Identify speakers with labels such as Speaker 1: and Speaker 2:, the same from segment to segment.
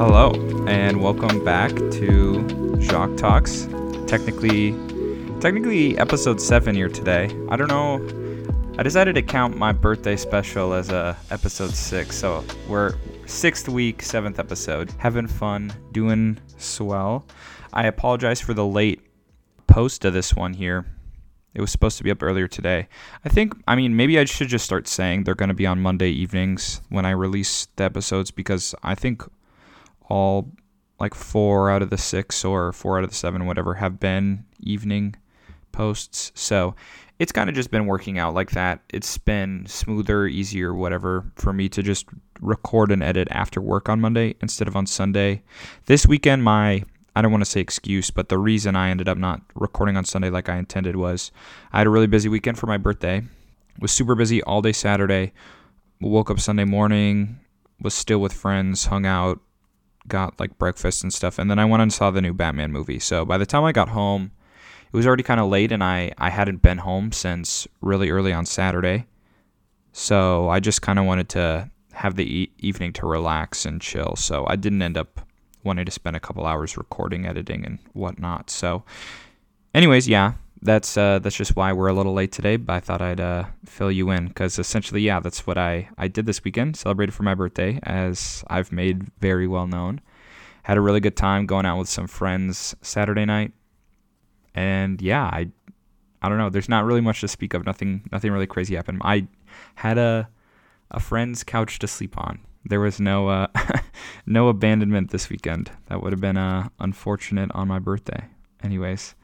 Speaker 1: Hello, and welcome back to Jacques Talks. Technically, technically episode seven here today. I don't know. I decided to count my birthday special as a episode six, so we're sixth week, seventh episode. Having fun, doing swell. I apologize for the late post of this one here. It was supposed to be up earlier today. I think, I mean, maybe I should just start saying they're going to be on Monday evenings when I release the episodes because I think all like four out of the six or four out of the seven, whatever, have been evening posts. So it's kind of just been working out like that. It's been smoother, easier, whatever, for me to just record and edit after work on Monday instead of on Sunday. This weekend, my I don't want to say excuse, but the reason I ended up not recording on Sunday like I intended was I had a really busy weekend for my birthday. Was super busy all day Saturday. Woke up Sunday morning, was still with friends, hung out, got like breakfast and stuff, and then I went and saw the new Batman movie. So by the time I got home, it was already kind of late, and I I hadn't been home since really early on Saturday. So I just kind of wanted to have the e- evening to relax and chill. So I didn't end up wanting to spend a couple hours recording, editing, and whatnot. So, anyways, yeah, that's uh, that's just why we're a little late today. But I thought I'd uh, fill you in because essentially, yeah, that's what I I did this weekend. Celebrated for my birthday, as I've made very well known. Had a really good time going out with some friends Saturday night, and yeah, I I don't know. There's not really much to speak of. Nothing nothing really crazy happened. I had a a friend's couch to sleep on. There was no uh, no abandonment this weekend. That would have been uh, unfortunate on my birthday. Anyways,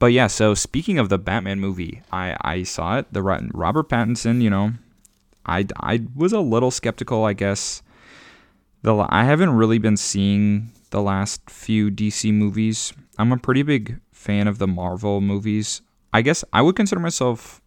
Speaker 1: but yeah. So speaking of the Batman movie, I I saw it. The Robert Pattinson. You know, I I was a little skeptical. I guess the I haven't really been seeing the last few DC movies. I'm a pretty big fan of the Marvel movies. I guess I would consider myself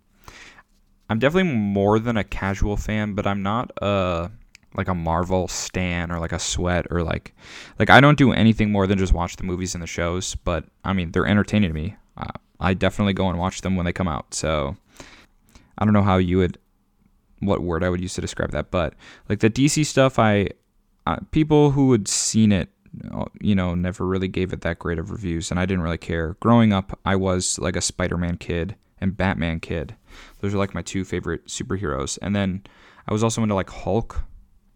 Speaker 1: I'm definitely more than a casual fan, but I'm not a like a Marvel stan or like a sweat or like like I don't do anything more than just watch the movies and the shows. But I mean, they're entertaining to me. Uh, I definitely go and watch them when they come out. So I don't know how you would what word I would use to describe that, but like the DC stuff, I uh, people who had seen it, uh, you know, never really gave it that great of reviews, and I didn't really care. Growing up, I was like a Spider-Man kid and Batman kid. Those are like my two favorite superheroes, and then I was also into like Hulk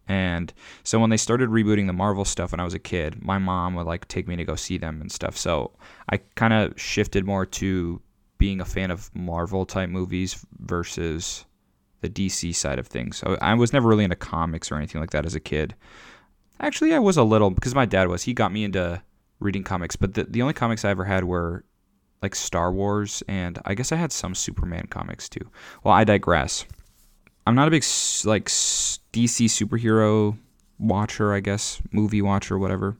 Speaker 1: and so when they started rebooting the Marvel stuff when I was a kid, my mom would like take me to go see them and stuff. So I kind of shifted more to being a fan of Marvel type movies versus the DC side of things. So I was never really into comics or anything like that as a kid. Actually, I was a little because my dad was. He got me into reading comics, but the the only comics I ever had were like Star Wars and I guess I had some Superman comics too. Well, I digress. I'm not a big like DC superhero watcher, I guess, movie watcher, whatever.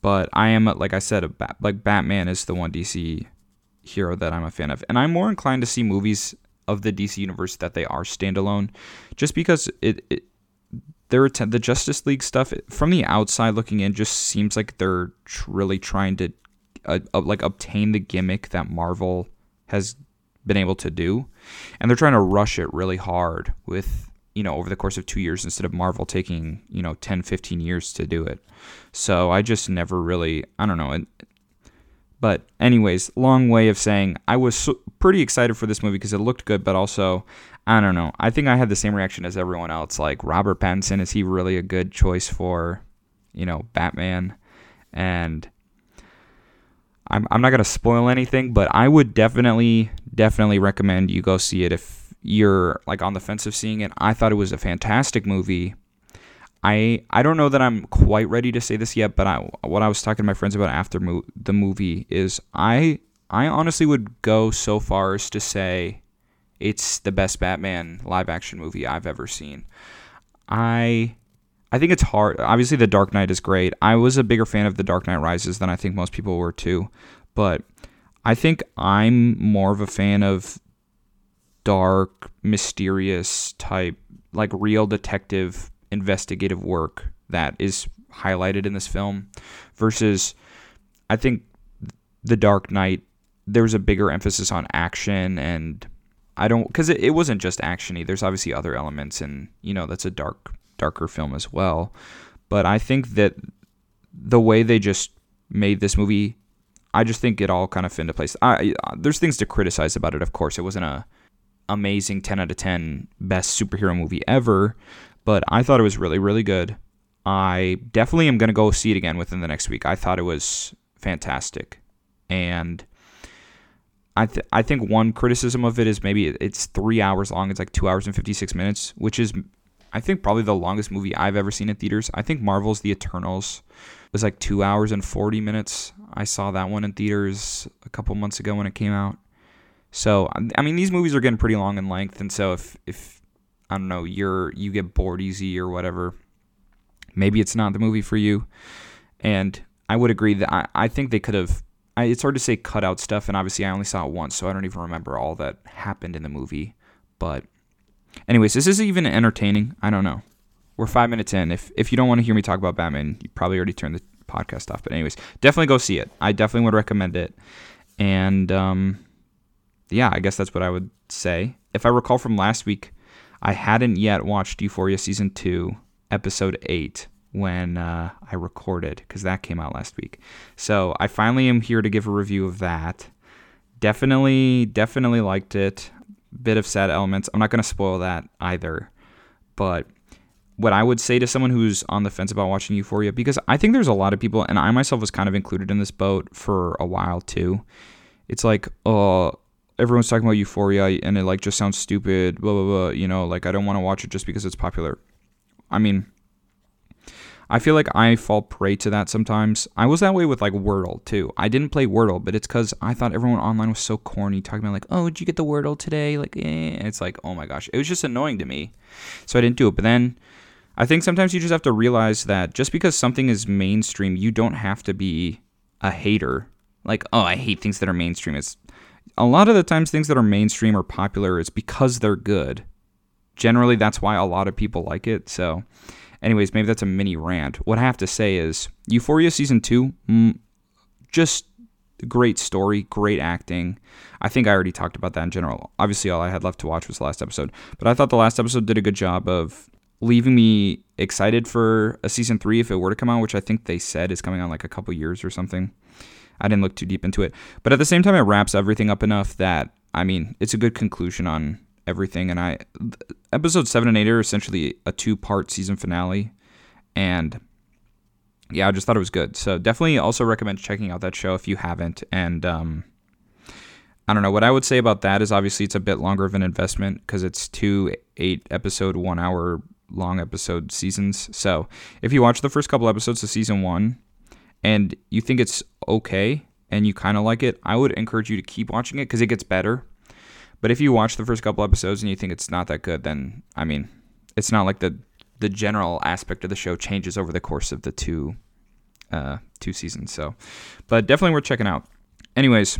Speaker 1: But I am, like I said, a like Batman is the one DC hero that I'm a fan of, and I'm more inclined to see movies of the DC universe that they are standalone, just because it, it they're the Justice League stuff from the outside looking in just seems like they're really trying to uh, uh, like obtain the gimmick that Marvel has been able to do. And they're trying to rush it really hard with, you know, over the course of two years instead of Marvel taking, you know, 10, 15 years to do it. So I just never really, I don't know. it, But, anyways, long way of saying I was so, pretty excited for this movie because it looked good, but also, I don't know. I think I had the same reaction as everyone else. Like, Robert Pattinson, is he really a good choice for, you know, Batman? And I'm, I'm not going to spoil anything, but I would definitely, definitely recommend you go see it if you're like on the fence of seeing it. I thought it was a fantastic movie. I I don't know that I'm quite ready to say this yet, but I, what I was talking to my friends about after mo- the movie is I I honestly would go so far as to say it's the best Batman live action movie I've ever seen. I I think it's hard. Obviously, The Dark Knight is great. I was a bigger fan of The Dark Knight Rises than I think most people were too. But I think I'm more of a fan of dark, mysterious type, like real detective investigative work that is highlighted in this film versus I think The Dark Knight there's a bigger emphasis on action and I don't because it, it wasn't just actiony. There's obviously other elements and you know that's a dark darker film as well. But I think that the way they just made this movie, I just think it all kind of fit into place. I, there's things to criticize about it, of course. It wasn't a amazing 10 out of 10 best superhero movie ever, but I thought it was really, really good. I definitely am going to go see it again within the next week. I thought it was fantastic. And I, th- I think one criticism of it is maybe it's three hours long. It's like two hours and 56 minutes, which is, I think, probably the longest movie I've ever seen in theaters. I think Marvel's The Eternals was like two hours and 40 minutes. I saw that one in theaters a couple months ago when it came out. So, I mean, these movies are getting pretty long in length. And so if, if I don't know, you're, you get bored easy or whatever, maybe it's not the movie for you. And I would agree that I, I think they could have it's hard to say cut out stuff, and obviously I only saw it once, so I don't even remember all that happened in the movie. But, anyways, this is even entertaining. I don't know. We're five minutes in. If if you don't want to hear me talk about Batman, you probably already turned the podcast off. But anyways, definitely go see it. I definitely would recommend it. And um, yeah, I guess that's what I would say. If I recall from last week, I hadn't yet watched Euphoria season two, episode eight when uh, I recorded because that came out last week. So I finally am here to give a review of that. Definitely, definitely liked it. Bit of sad elements. I'm not going to spoil that either. But what I would say to someone who's on the fence about watching Euphoria, because I think there's a lot of people, and I myself was kind of included in this boat for a while too. It's like, oh, everyone's talking about Euphoria, and it like just sounds stupid, blah blah blah. You know, like I don't want to watch it just because it's popular. I mean, I feel like I fall prey to that sometimes. I was that way with like Wordle too. I didn't play Wordle, but it's because I thought everyone online was so corny, talking about like, "Oh, did you get the Wordle today?" Like, eh. it's like, oh my gosh, it was just annoying to me, so I didn't do it. But then, I think sometimes you just have to realize that just because something is mainstream, you don't have to be a hater. Like, oh, I hate things that are mainstream. It's a lot of the times things that are mainstream or popular is because they're good. Generally, that's why a lot of people like it. So Anyways, maybe that's a mini rant. What I have to say is Euphoria season two, mm, just great story, great acting. I think I already talked about that in general. Obviously, all I had left to watch was the last episode, but I thought the last episode did a good job of leaving me excited for a season three if it were to come out, which I think they said is coming out like a couple years or something. I didn't look too deep into it, but at the same time, it wraps everything up enough that I mean, it's a good conclusion on everything. And I, episode seven and eight are essentially a two part season finale. And yeah, I just thought it was good. So definitely also recommend checking out that show if you haven't. And, um, I don't know. What I would say about that is obviously it's a bit longer of an investment because it's two eight episode, one hour long episode seasons. So if you watch the first couple episodes of season one and you think it's okay and you kind of like it, I would encourage you to keep watching it because it gets better. But if you watch the first couple episodes and you think it's not that good, then I mean, it's not like the the general aspect of the show changes over the course of the two uh, two seasons. So, but definitely worth checking out. Anyways,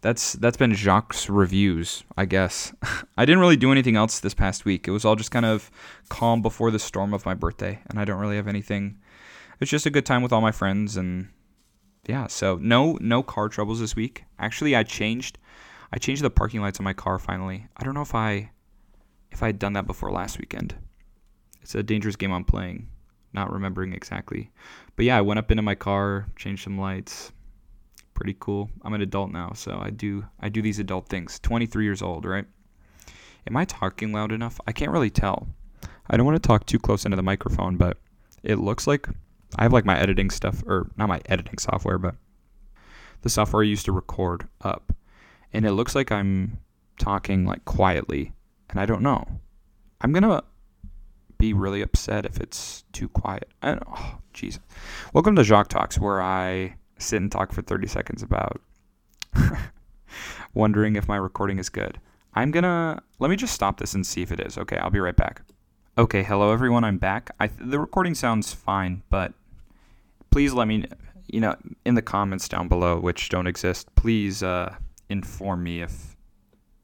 Speaker 1: that's that's been Jacques' reviews, I guess. I didn't really do anything else this past week. It was all just kind of calm before the storm of my birthday, and I don't really have anything. It's just a good time with all my friends, and yeah. So no no car troubles this week. Actually, I changed I changed the parking lights on my car finally. I don't know if I if I had done that before last weekend. It's a dangerous game I'm playing, not remembering exactly. But yeah, I went up into my car, changed some lights. Pretty cool. I'm an adult now, so I do I do these adult things. 23 years old, right? Am I talking loud enough? I can't really tell. I don't want to talk too close into the microphone, but it looks like I have like my editing stuff or not my editing software, but the software I used to record up and it looks like I'm talking like quietly, and I don't know. I'm gonna be really upset if it's too quiet. I don't, oh, jeez. Welcome to Jacques Talks, where I sit and talk for 30 seconds about wondering if my recording is good. I'm gonna let me just stop this and see if it is. Okay, I'll be right back. Okay, hello everyone. I'm back. I, the recording sounds fine, but please let me, you know, in the comments down below, which don't exist. Please uh, inform me if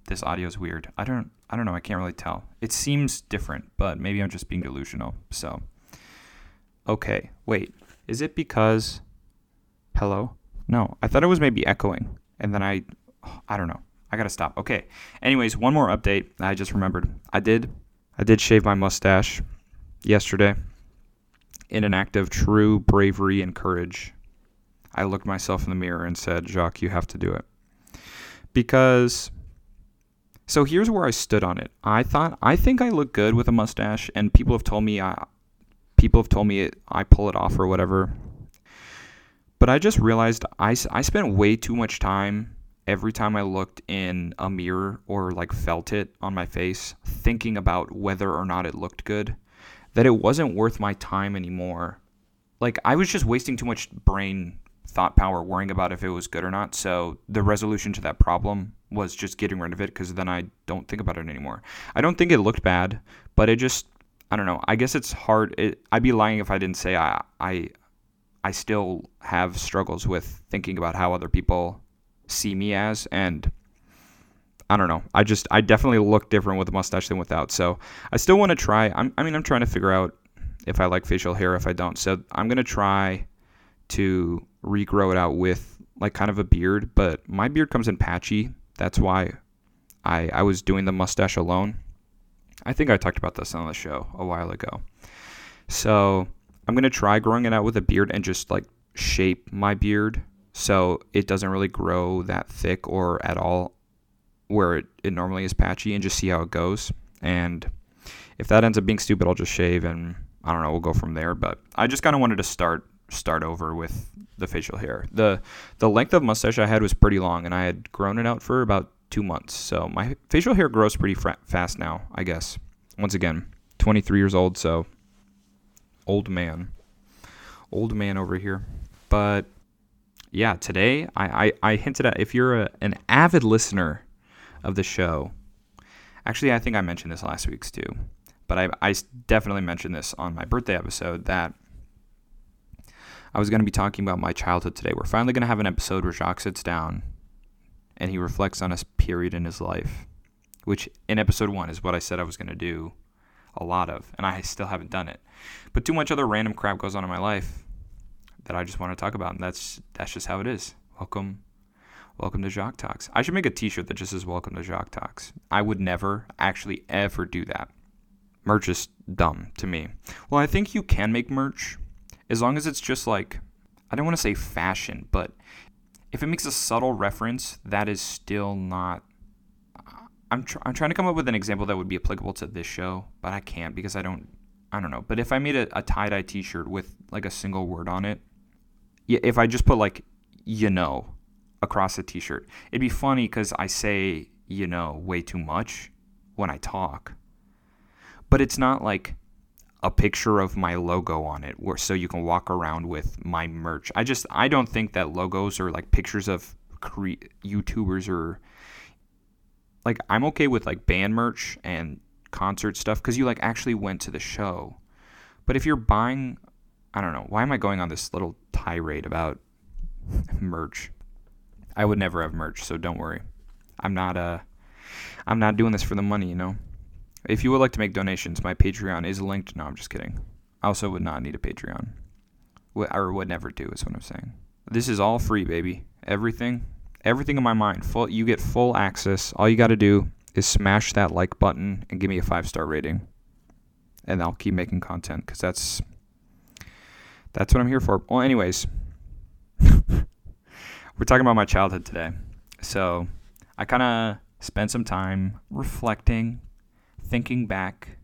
Speaker 1: this audio is weird. I don't I don't know, I can't really tell. It seems different, but maybe I'm just being delusional. So Okay, wait. Is it because Hello? No, I thought it was maybe echoing. And then I I don't know. I got to stop. Okay. Anyways, one more update. I just remembered. I did I did shave my mustache yesterday. in an act of true bravery and courage, I looked myself in the mirror and said, Jacques, you have to do it. Because, so here's where I stood on it. I thought, I think I look good with a mustache, and people have told me I, people have told me it, I pull it off or whatever. But I just realized I, I spent way too much time every time I looked in a mirror or like felt it on my face, thinking about whether or not it looked good, that it wasn't worth my time anymore. Like I was just wasting too much brain thought power worrying about if it was good or not. So the resolution to that problem was just getting rid of it because then I don't think about it anymore. I don't think it looked bad, but it just I don't know. I guess it's hard. It, I'd be lying if I didn't say I I I still have struggles with thinking about how other people see me as and I don't know. I just I definitely look different with a mustache than without. So I still want to try. I'm, I mean, I'm trying to figure out if I like facial hair, if I don't. So I'm gonna try to regrow it out with like kind of a beard, but my beard comes in patchy. That's why I I was doing the mustache alone. I think I talked about this on the show a while ago. So I'm gonna try growing it out with a beard and just like shape my beard so it doesn't really grow that thick or at all where it, it normally is patchy and just see how it goes. And if that ends up being stupid, I'll just shave and I don't know, we'll go from there. But I just kind of wanted to start start over with the facial hair. The the length of mustache I had was pretty long and I had grown it out for about 2 months. So my facial hair grows pretty fast now, I guess. Once again, 23 years old, so old man. Old man over here. But yeah, today I, I, I hinted at if you're a, an avid listener of the show, actually, I think I mentioned this last week's too, but I, I definitely mentioned this on my birthday episode that I was going to be talking about my childhood today. We're finally going to have an episode where Jacques sits down and he reflects on a period in his life, which in episode one is what I said I was going to do a lot of, and I still haven't done it. But too much other random crap goes on in my life that I just want to talk about, and that's that's just how it is. Welcome, welcome to Jacques Talks. I should make a T-shirt that just says "Welcome to Jacques Talks." I would never actually ever do that. Merch is dumb to me. Well, I think you can make merch as long as it's just like I don't want to say fashion, but if it makes a subtle reference, that is still not. I'm tr- I'm trying to come up with an example that would be applicable to this show, but I can't because I don't I don't know. But if I made a, a tie dye T-shirt with like a single word on it, yeah, if I just put like you know across the t-shirt, it'd be funny because I say you know way too much when I talk, but it's not like a picture of my logo on it where so you can walk around with my merch. I just I don't think that logos or like pictures of cre- YouTubers or like I'm okay with like band merch and concert stuff because you like actually went to the show. But if you're buying I don't know. Why am I going on this little tirade about merch? I would never have merch, so don't worry. I'm not uh I'm not doing this for the money, you know. If you would like to make donations, my Patreon is linked. No, I'm just kidding. I also would not need a Patreon. Or would never do is what I'm saying. This is all free, baby. Everything, everything in my mind. Full you get full access. All you got to do is smash that like button and give me a 5-star rating. And I'll keep making content cuz that's that's what I'm here for. Well, anyways, we're talking about my childhood today. So I kind of spent some time reflecting, thinking back.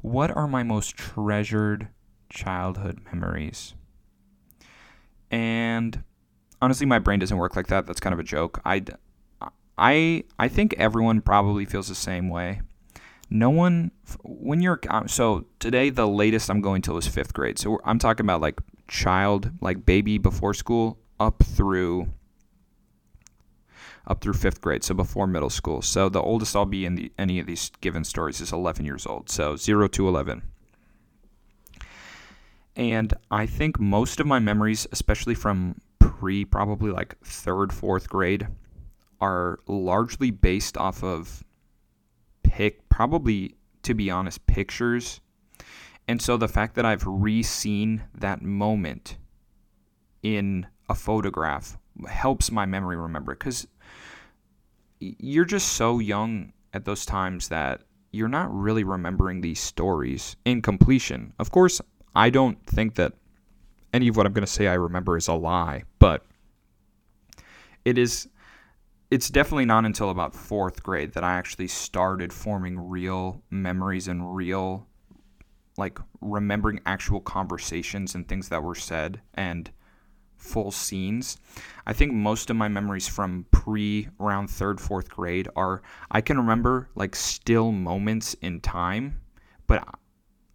Speaker 1: What are my most treasured childhood memories? And honestly, my brain doesn't work like that. That's kind of a joke. I, I, I think everyone probably feels the same way no one when you're uh, so today the latest i'm going till is fifth grade so i'm talking about like child like baby before school up through up through fifth grade so before middle school. So the oldest i'll be in the, any of these given stories is 11 years old so 0 to 11 and i think most of my memories especially from pre probably like third fourth grade are largely based off of pick probably to be honest pictures. And so the fact that I've re-seen that moment in a photograph helps my memory remember cuz you're just so young at those times that you're not really remembering these stories in completion. Of course, I don't think that any of what I'm going to say I remember is a lie, but it is it's definitely not until about 4th grade that I actually started forming real memories and real like remembering actual conversations and things that were said and full scenes. I think most of my memories from pre around third, fourth grade are I can remember like still moments in time, but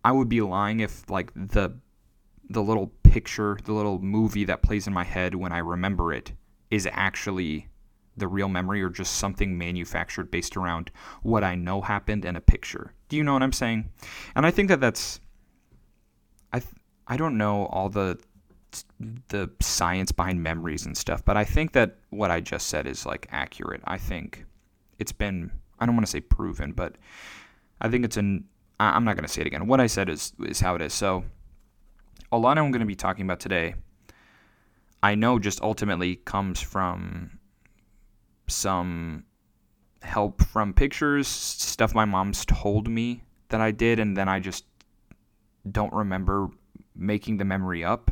Speaker 1: I would be lying if like the the little picture, the little movie that plays in my head when I remember it is actually the real memory or just something manufactured based around what I know happened in a picture. Do you know what I'm saying? And I think that that's I I don't know all the the science behind memories and stuff, but I think that what I just said is like accurate. I think it's been I don't want to say proven, but I think it's an I'm not going to say it again. What I said is is how it is. So a lot I'm going to be talking about today I know just ultimately comes from some help from pictures, stuff my mom's told me that I did and then I just don't remember making the memory up.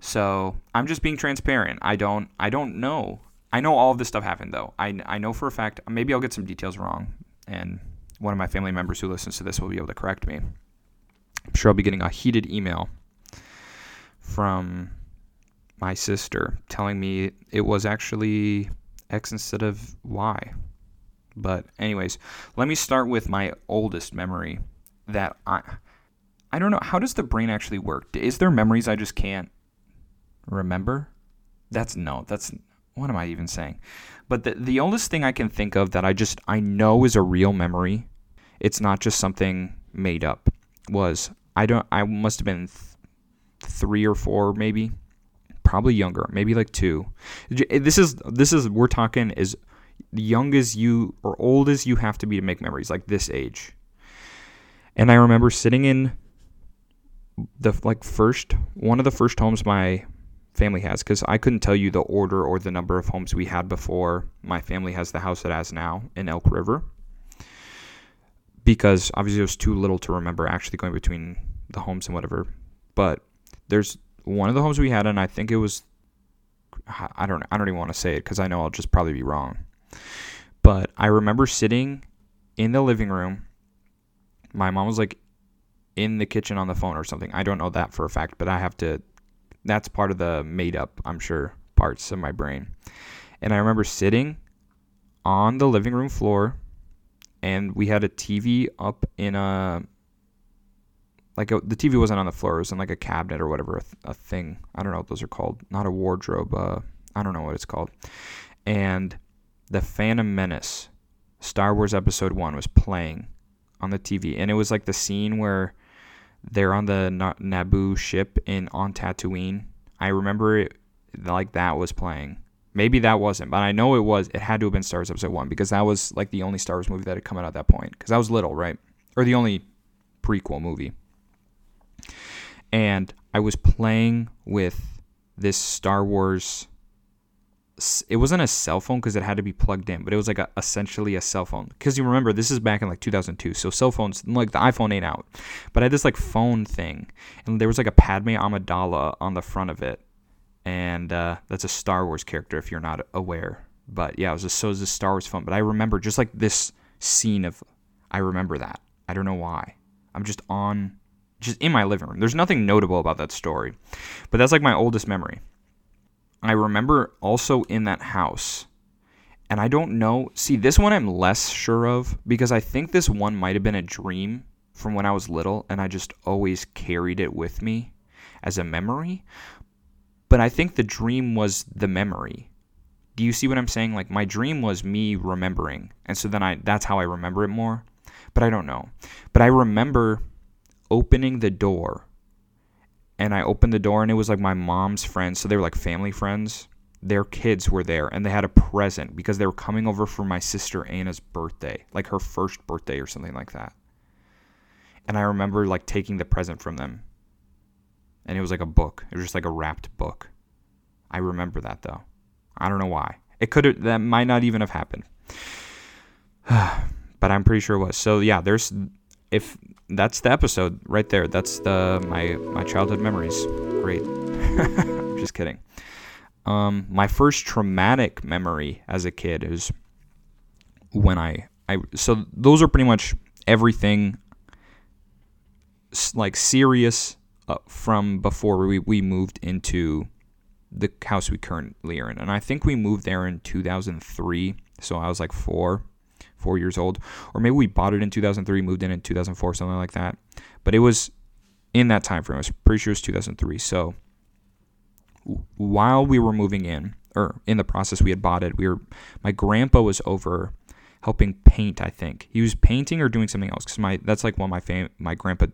Speaker 1: So I'm just being transparent. I don't I don't know. I know all of this stuff happened though. I, I know for a fact. Maybe I'll get some details wrong, and one of my family members who listens to this will be able to correct me. I'm sure I'll be getting a heated email from my sister telling me it was actually X instead of Y. But anyways, let me start with my oldest memory that I I don't know how does the brain actually work? Is there memories I just can't remember? That's no, that's what am I even saying? But the the oldest thing I can think of that I just I know is a real memory, it's not just something made up. Was I don't I must have been th- 3 or 4 maybe. Probably younger, maybe like 2. Eh, this is this is we're talking as young as you or old as you have to be to make memories like this age. And I remember sitting in the like first one of the first homes my family has because I couldn't tell you the order or the number of homes we had before my family has the house it has now in Elk River because obviously it was too little to remember actually going between the homes and whatever. But there's one of the homes we had, and I think it was I don't I don't even want to say it because I know I'll just probably be wrong. But I remember sitting in the living room. My mom was like in the kitchen on the phone or something. I don't know that for a fact, but I have to. That's part of the made up, I'm sure, parts of my brain. And I remember sitting on the living room floor, and we had a TV up in a. Like a, the TV wasn't on the floor; it was in like a cabinet or whatever, a, th- a thing. I don't know what those are called. Not a wardrobe. Uh, I don't know what it's called. And the Phantom Menace, Star Wars Episode One, was playing on the TV, and it was like the scene where they're on the Naboo ship in on Tatooine. I remember it like that was playing. Maybe that wasn't, but I know it was. It had to have been Star Wars Episode One because that was like the only Star Wars movie that had come out at that point. Because I was little, right? Or the only prequel movie. And I was playing with this Star Wars it wasn't a cell phone because it had to be plugged in, but it was like a, essentially a cell phone. Because you remember, this is back in like 2002, so cell phones like the iPhone ain't out. But I had this like phone thing, and there was like a Padme Amidala on the front of it, and uh, that's a Star Wars character if you're not aware. But yeah, it was a, so it was a Star Wars phone. But I remember just like this scene of, I remember that. I don't know why. I'm just on, just in my living room. There's nothing notable about that story, but that's like my oldest memory. I remember also in that house, and I don't know. See, this one I'm less sure of because I think this one might have been a dream from when I was little, and I just always carried it with me as a memory. But I think the dream was the memory. Do you see what I'm saying? Like my dream was me remembering, and so then I that's how I remember it more. But I don't know. But I remember opening the door and I opened the door and it was like my mom's friends, so they were like family friends. Their kids were there and they had a present because they were coming over for my sister Anna's birthday, like her first birthday or something like that. And I remember like taking the present from them. And it was like a book. It was just like a wrapped book. I remember that though. I don't know why. It could have that might not even have happened. but I'm pretty sure it was. So yeah, there's if that's the episode right there. That's the my my childhood memories. Great. Just kidding. Um, my first traumatic memory as a kid is when I I so those are pretty much everything like serious uh, from before we, we moved into the house we currently are in. And I think we moved there in 2003. So I was like four, four years old. Or maybe we bought it in 2003, moved in in 2004, something like that. But it was in that time frame. I was pretty sure it was 2003. So while we were moving in, or in the process we had bought it, we were my grandpa was over helping paint. I think he was painting or doing something else because my that's like what my fam- my grandpa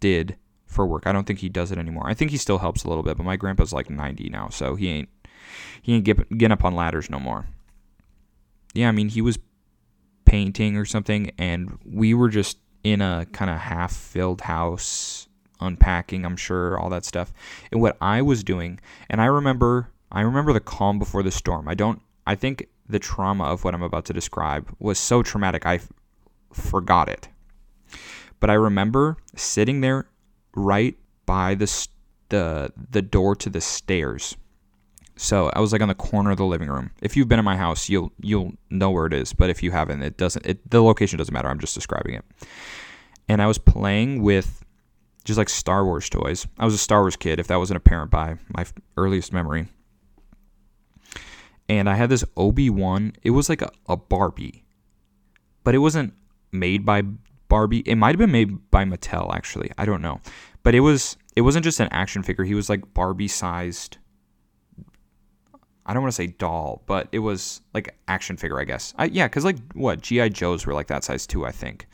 Speaker 1: did for work. I don't think he does it anymore. I think he still helps a little bit, but my grandpa's like 90 now, so he ain't he ain't get, getting up on ladders no more. Yeah, I mean he was painting or something, and we were just in a kind of half filled house unpacking. I'm sure all that stuff, and what I was doing, and I remember I remember the calm before the storm. I don't. I think the trauma of what I'm about to describe was so traumatic I f- forgot it. But I remember sitting there right by the the the door to the stairs. So I was like on the corner of the living room. If you've been in my house, you'll you'll know where it is. But if you haven't, it doesn't. It, the location doesn't matter. I'm just describing it. And I was playing with just like Star Wars toys. I was a Star Wars kid. If that wasn't apparent by my earliest memory. And I had this Obi Wan. It was like a, a Barbie, but it wasn't made by Barbie. It might have been made by Mattel actually. I don't know. But it was it wasn't just an action figure. He was like Barbie sized I don't want to say doll, but it was like action figure, I guess. I, yeah, because like what GI Joes were like that size too, I think.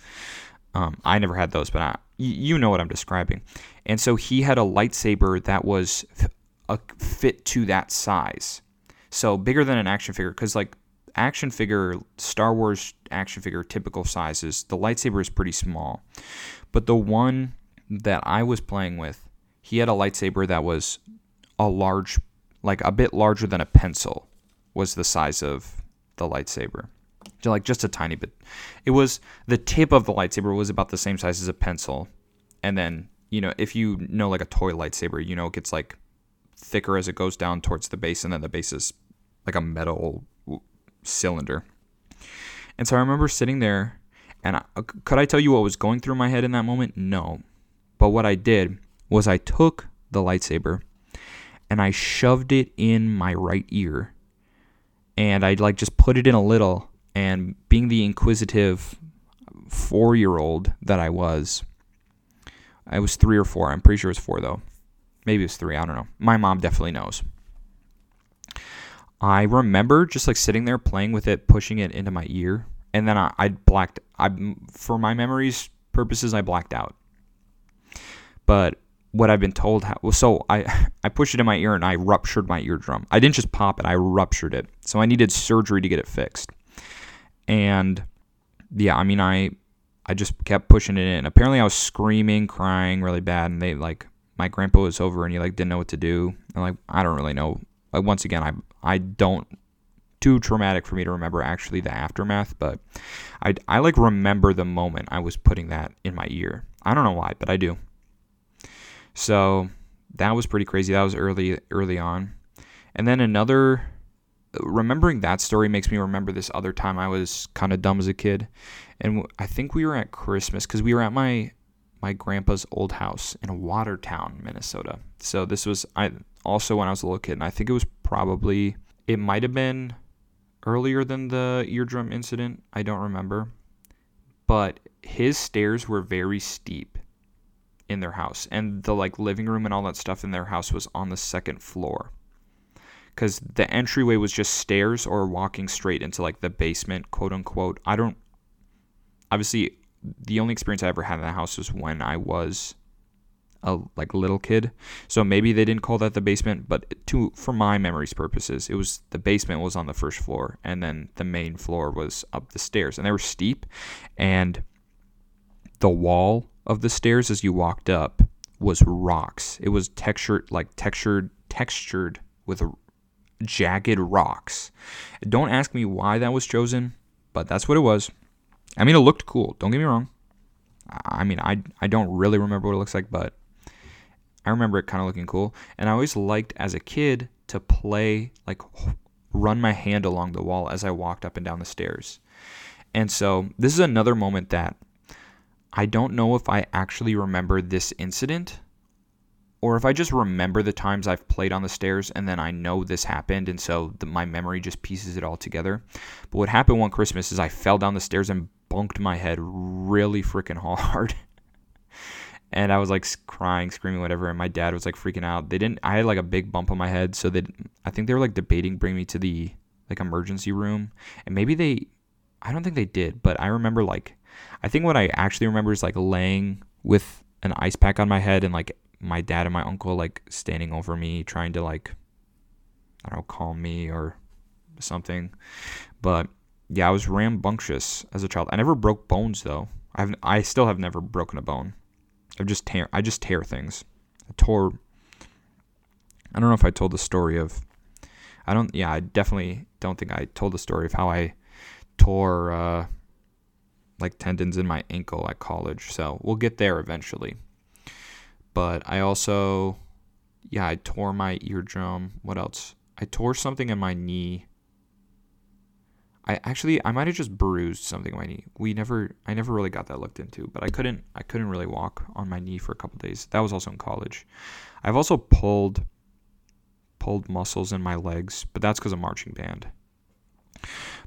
Speaker 1: Um, I never had those, but you know what I'm describing. And so he had a lightsaber that was a fit to that size, so bigger than an action figure. Because like action figure, Star Wars action figure, typical sizes, the lightsaber is pretty small. But the one that I was playing with, he had a lightsaber that was a large, like a bit larger than a pencil, was the size of the lightsaber. Like just a tiny bit. It was the tip of the lightsaber was about the same size as a pencil, and then you know if you know like a toy lightsaber, you know it gets like thicker as it goes down towards the base, and then the base is like a metal cylinder. And so I remember sitting there, and I, uh, could I tell you what was going through my head in that moment? No. But what I did was I took the lightsaber and I shoved it in my right ear. And I like just put it in a little. And being the inquisitive four year old that I was, I was three or four. I'm pretty sure it was four though. Maybe it was three. I don't know. My mom definitely knows. I remember just like sitting there playing with it, pushing it into my ear, and then I, I blacked. I for my memories purposes, I blacked out. But what I've been told, how, so I I pushed it in my ear and I ruptured my eardrum. I didn't just pop it; I ruptured it. So I needed surgery to get it fixed. And yeah, I mean, I I just kept pushing it in. Apparently, I was screaming, crying really bad, and they like my grandpa was over and he like didn't know what to do. And like I don't really know. Once again, I I don't too traumatic for me to remember actually the aftermath, but I I like remember the moment I was putting that in my ear. I don't know why, but I do. So that was pretty crazy. That was early early on. And then another remembering that story makes me remember this other time I was kind of dumb as a kid. And I think we were at Christmas cuz we were at my my grandpa's old house in Watertown, Minnesota. So this was I also when I was a little kid, and I think it was probably it might have been earlier than the eardrum incident. I don't remember, but his stairs were very steep in their house, and the like living room and all that stuff in their house was on the second floor. Because the entryway was just stairs or walking straight into like the basement, quote unquote. I don't. Obviously, the only experience I ever had in the house was when I was a like little kid. So maybe they didn't call that the basement, but to for my memories purposes, it was the basement was on the first floor and then the main floor was up the stairs and they were steep and the wall of the stairs as you walked up was rocks. It was textured like textured textured with jagged rocks. Don't ask me why that was chosen, but that's what it was. I mean, it looked cool. Don't get me wrong. I mean, I I don't really remember what it looks like, but I remember it kind of looking cool. And I always liked as a kid to play like run my hand along the wall as I walked up and down the stairs. And so this is another moment that I don't know if I actually remember this incident or if I just remember the times I've played on the stairs and then I know this happened and so the, my memory just pieces it all together. But what happened one Christmas is I fell down the stairs and bunked my head really freaking hard. and I was like crying, screaming, whatever. And my dad was like freaking out. They didn't. I had like a big bump on my head, so they. I think they were like debating bring me to the like emergency room, and maybe they. I don't think they did, but I remember like, I think what I actually remember is like laying with an ice pack on my head and like my dad and my uncle like standing over me trying to like, I don't know, calm me or something. But yeah, I was rambunctious as a child. I never broke bones though. I've I still have never broken a bone. I've just tear I just tear things. I tore I don't know if I told the story of I don't yeah, I definitely don't think I told the story of how I tore uh like tendons in my ankle at college. So, we'll get there eventually. But I also yeah, I tore my eardrum. What else? I tore something in my knee I actually I might have just bruised something on my knee. We never I never really got that looked into, but I couldn't I couldn't really walk on my knee for a couple days. That was also in college. I've also pulled pulled muscles in my legs, but that's because of marching band.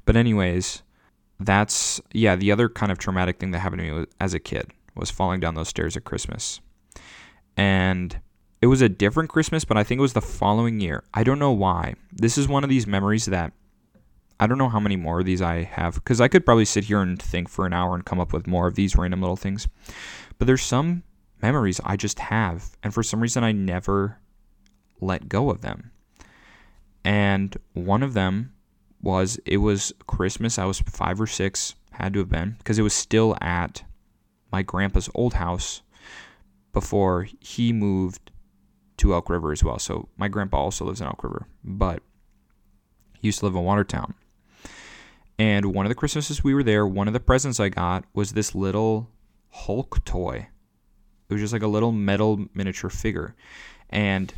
Speaker 1: But anyways, that's yeah, the other kind of traumatic thing that happened to me as a kid was falling down those stairs at Christmas. And it was a different Christmas, but I think it was the following year. I don't know why. This is one of these memories that I don't know how many more of these I have because I could probably sit here and think for an hour and come up with more of these random little things. But there's some memories I just have, and for some reason I never let go of them. And one of them was it was Christmas. I was five or six, had to have been, because it was still at my grandpa's old house before he moved to Elk River as well. So my grandpa also lives in Elk River, but he used to live in Watertown. And one of the Christmases we were there, one of the presents I got was this little Hulk toy. It was just like a little metal miniature figure. And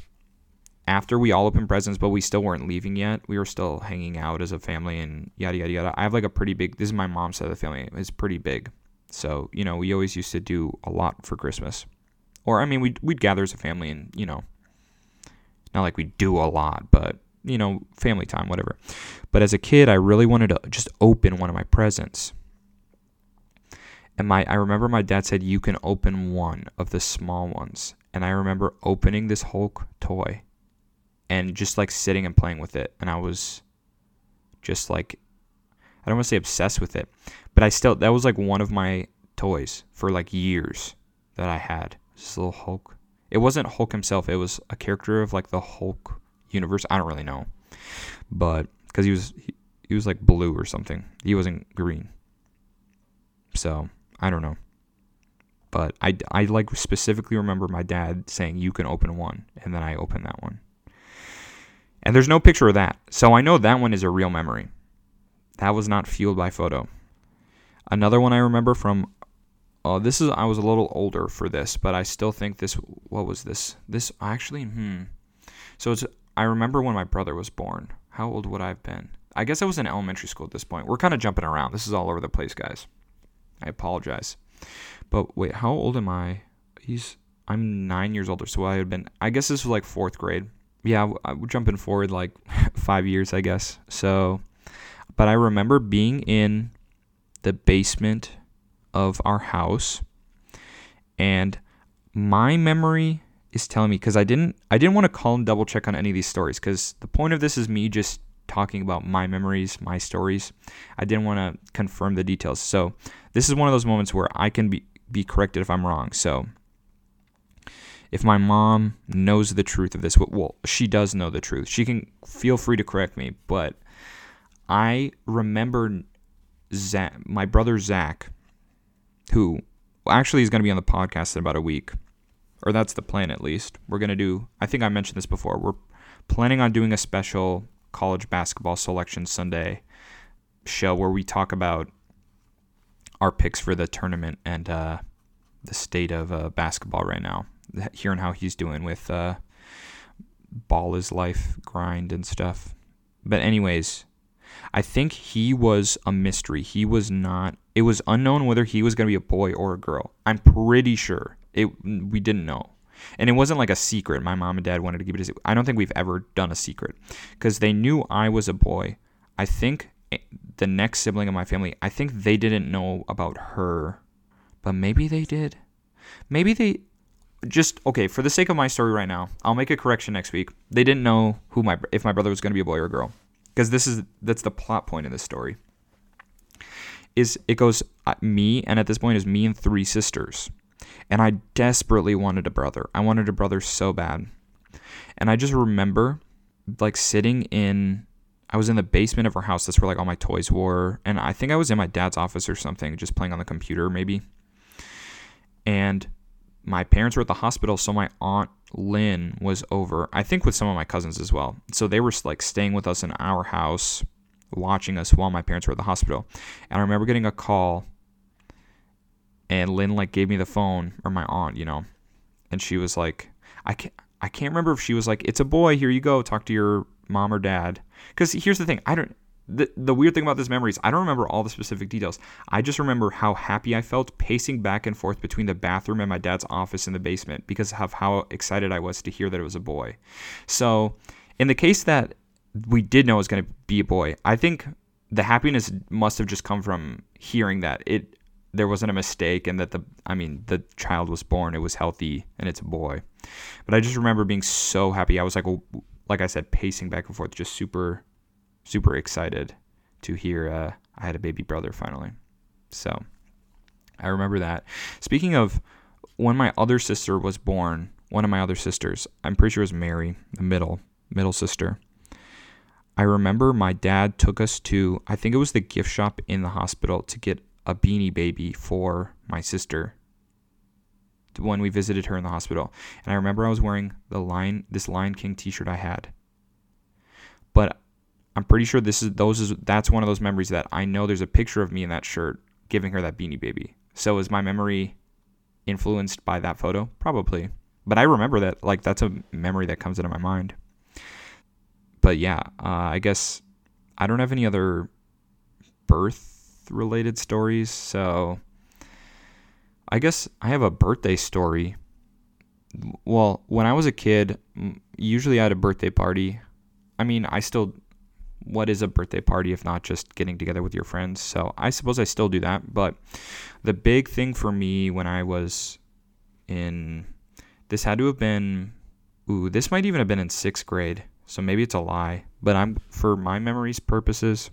Speaker 1: after we all opened presents, but we still weren't leaving yet, we were still hanging out as a family and yada, yada, yada. I have like a pretty big, this is my mom's side of the family. It's pretty big. So, you know, we always used to do a lot for Christmas. Or, I mean, we'd, we'd gather as a family and, you know, not like we do a lot, but you know, family time, whatever. But as a kid, I really wanted to just open one of my presents. And my I remember my dad said you can open one of the small ones. And I remember opening this Hulk toy and just like sitting and playing with it. And I was just like I don't want to say obsessed with it, but I still that was like one of my toys for like years that I had. This little Hulk. It wasn't Hulk himself, it was a character of like the Hulk universe. I don't really know, but because he was he, he was like blue or something. He wasn't green. So I don't know. But I, I like specifically remember my dad saying you can open one, and then I opened that one. And there's no picture of that, so I know that one is a real memory. That was not fueled by photo. Another one I remember from uh, this is I was a little older for this, but I still think this. What was this? This actually, hmm. So it's I remember when my brother was born. How old would I have been? I guess I was in elementary school at this point. We're kind of jumping around. This is all over the place, guys. I apologize. But wait, how old am I? He's I'm nine years older, so I had been. I guess this was like fourth grade. Yeah, we're jumping forward like five years, I guess. So, but I remember being in the basement of our house, and my memory is telling me because I didn't I didn't want to call and double check on any of these stories because the point of this is me just talking about my memories, my stories. I didn't want to confirm the details. So this is one of those moments where I can be be corrected if I'm wrong. So if my mom knows the truth of this, well, she does know the truth. She can feel free to correct me, but I remember Zach, my brother Zach, who actually is going to be on the podcast in about a week or that's the plan at least. We're going to do, I think I mentioned this before, we're planning on doing a special college basketball selection Sunday show where we talk about our picks for the tournament and uh, the state of uh, basketball right now, hearing how he's doing with uh, ball is life grind and stuff. But anyways, I think he was a mystery. He was not. It was unknown whether he was going to be a boy or a girl. I'm pretty sure it. We didn't know, and it wasn't like a secret. My mom and dad wanted to keep it. I don't think we've ever done a secret because they knew I was a boy. I think eh, the next sibling of my family. I think they didn't know about her, but maybe they did. Maybe they just okay for the sake of my story right now i'll make a correction next week. They didn't know who my if my brother was going to be a boy or a girl. Because this is that's the plot point of this story. Is it goes uh, me and at this point is me and three sisters. And i desperately wanted a brother. I wanted a brother so bad. And i just remember like sitting in i was in the basement of our house. That's where like all my toys were. And i think i was in my dad's office or something just playing on the computer maybe. And my parents were at the hospital so my aunt Lynn was over, I think with some of my cousins as well. So they were like staying with us in our house, watching us while my parents were at the hospital. And I remember getting a call, and Lynn like gave me the phone, or my aunt, you know, and she was like, I can't, I can't remember if she was like, "It's a boy, here you go, talk to your mom or dad." Because here's the thing, I don't the, the weird thing about this memory is I don't remember all the specific details. I just remember how happy I felt pacing back and forth between the bathroom and my dad's office in the basement because of how excited I was to hear that it was a boy. So, in the case that we did know it was going to be a boy, I think the happiness must have just come from hearing that it there wasn't a mistake and that the I mean the child was born, it was healthy and it's a boy. But I just remember being so happy. I was like like I said pacing back and forth just super super excited to hear uh, I had a baby brother finally. So I remember that. Speaking of when my other sister was born, one of my other sisters, I'm pretty sure it was Mary, the middle middle sister. I remember my dad took us to I think it was the gift shop in the hospital to get a beanie baby for my sister when we visited her in the hospital. And I remember I was wearing the Lion this Lion King t-shirt I had. But I'm pretty sure this is those is that's one of those memories that I know there's a picture of me in that shirt giving her that beanie baby. So is my memory influenced by that photo? Probably. But I remember that like that's a memory that comes into my mind. But yeah, uh, I guess I don't have any other birth related stories, so I guess I have a birthday story. Well, when I was a kid, usually I had a birthday party. I mean, I still what is a birthday party if not just getting together with your friends? So I suppose I still do that. But the big thing for me when I was in, this had to have been, ooh, this might even have been in sixth grade. So maybe it's a lie. But I'm, for my memories purposes,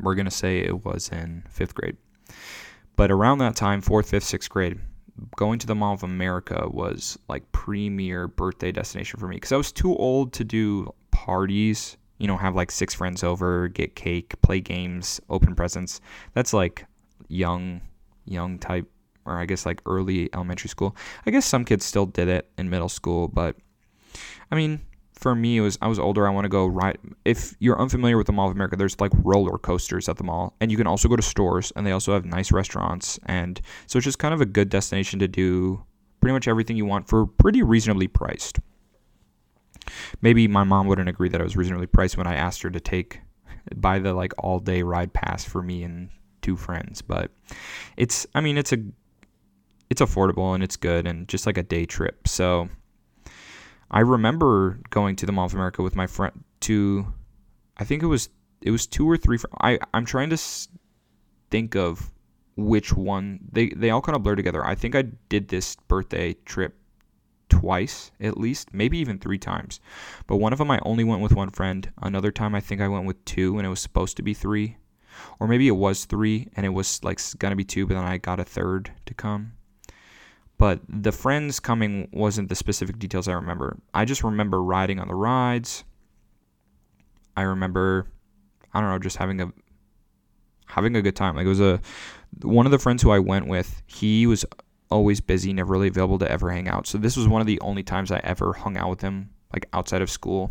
Speaker 1: we're going to say it was in fifth grade. But around that time, fourth, fifth, sixth grade, going to the Mall of America was like premier birthday destination for me because I was too old to do parties you know, have like six friends over, get cake, play games, open presents. That's like young, young type, or I guess like early elementary school. I guess some kids still did it in middle school, but I mean, for me, it was I was older. I want to go right. If you're unfamiliar with the Mall of America, there's like roller coasters at the mall, and you can also go to stores, and they also have nice restaurants, and so it's just kind of a good destination to do pretty much everything you want for pretty reasonably priced. Maybe my mom wouldn't agree that I was reasonably priced when I asked her to take buy the like all day ride pass for me and two friends, but it's I mean it's a it's affordable and it's good and just like a day trip. So I remember going to the Mall of America with my friend to I think it was it was two or three I I'm trying to think of which one they they all kind of blur together. I think I did this birthday trip twice at least, maybe even three times. But one of them I only went with one friend. Another time I think I went with two and it was supposed to be three. Or maybe it was three and it was like gonna be two, but then I got a third to come. But the friends coming wasn't the specific details I remember. I just remember riding on the rides. I remember I don't know, just having a having a good time. Like it was a one of the friends who I went with, he was always busy, never really available to ever hang out. So this was one of the only times I ever hung out with him, like outside of school.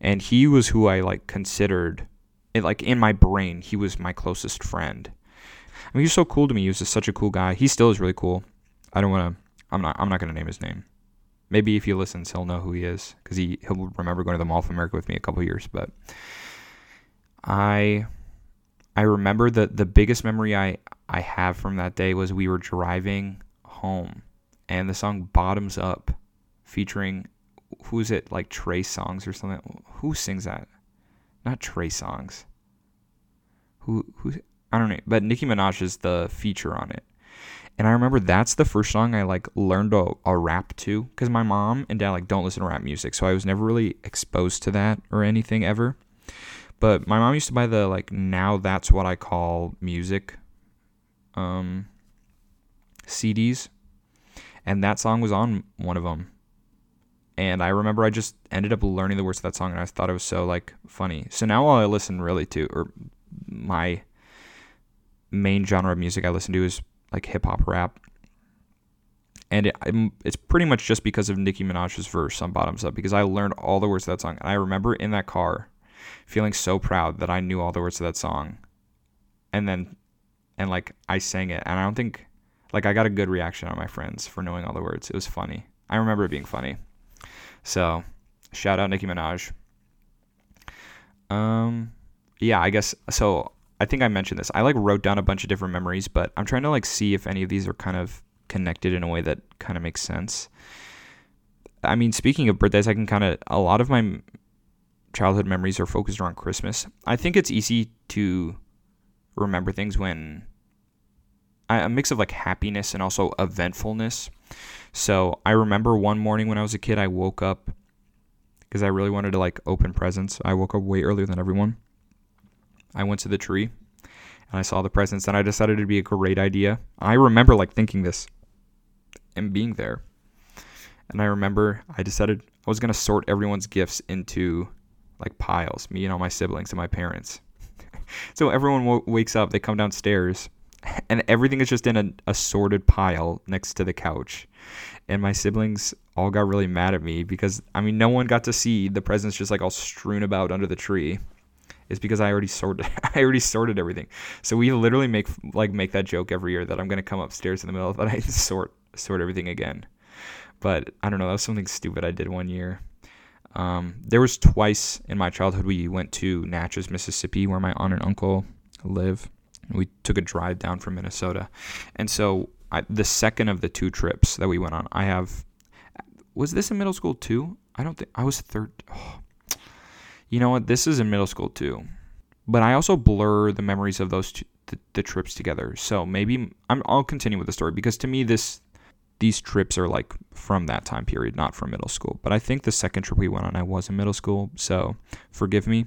Speaker 1: And he was who I like considered, like in my brain, he was my closest friend. I mean, he was so cool to me. He was just such a cool guy. He still is really cool. I don't want to. I'm not. I'm not gonna name his name. Maybe if he listens, he'll know who he is because he he'll remember going to the Mall of America with me a couple years. But I I remember that the biggest memory I I have from that day was we were driving home and the song Bottoms Up featuring who's it like Trey Songz or something. Who sings that? Not Trey Songz. Who who I don't know, but Nicki Minaj is the feature on it. And I remember that's the first song I like learned a, a rap to because my mom and dad like don't listen to rap music, so I was never really exposed to that or anything ever. But my mom used to buy the like now that's what I call music um CDs and that song was on one of them. And I remember I just ended up learning the words of that song and I thought it was so like funny. So now all I listen really to or my main genre of music I listen to is like hip hop rap. And it, it's pretty much just because of Nicki Minaj's verse on Bottoms Up because I learned all the words of that song. And I remember in that car feeling so proud that I knew all the words of that song. And then, and like I sang it. And I don't think, like, I got a good reaction on my friends for knowing all the words. It was funny. I remember it being funny. So, shout out Nicki Minaj. Um, yeah, I guess so. I think I mentioned this. I like wrote down a bunch of different memories, but I'm trying to like see if any of these are kind of connected in a way that kind of makes sense. I mean, speaking of birthdays, I can kind of a lot of my childhood memories are focused around Christmas. I think it's easy to remember things when a mix of like happiness and also eventfulness. So I remember one morning when I was a kid, I woke up because I really wanted to like open presents. I woke up way earlier than everyone. I went to the tree and I saw the presents and I decided it'd be a great idea. I remember like thinking this and being there. And I remember I decided I was going to sort everyone's gifts into like piles, me and all my siblings and my parents. so everyone w- wakes up, they come downstairs, and everything is just in a, a sorted pile next to the couch. And my siblings all got really mad at me because I mean no one got to see the presents just like all strewn about under the tree. It's because I already sorted I already sorted everything. So we literally make like make that joke every year that I'm gonna come upstairs in the middle of the night and sort sort everything again. But I don't know, that was something stupid I did one year. Um, there was twice in my childhood we went to Natchez, Mississippi, where my aunt and uncle live. We took a drive down from Minnesota, and so I, the second of the two trips that we went on, I have. Was this in middle school too? I don't think I was third. Oh. You know what? This is in middle school too, but I also blur the memories of those two, the, the trips together. So maybe I'm, I'll continue with the story because to me this these trips are like from that time period, not from middle school. But I think the second trip we went on, I was in middle school, so forgive me.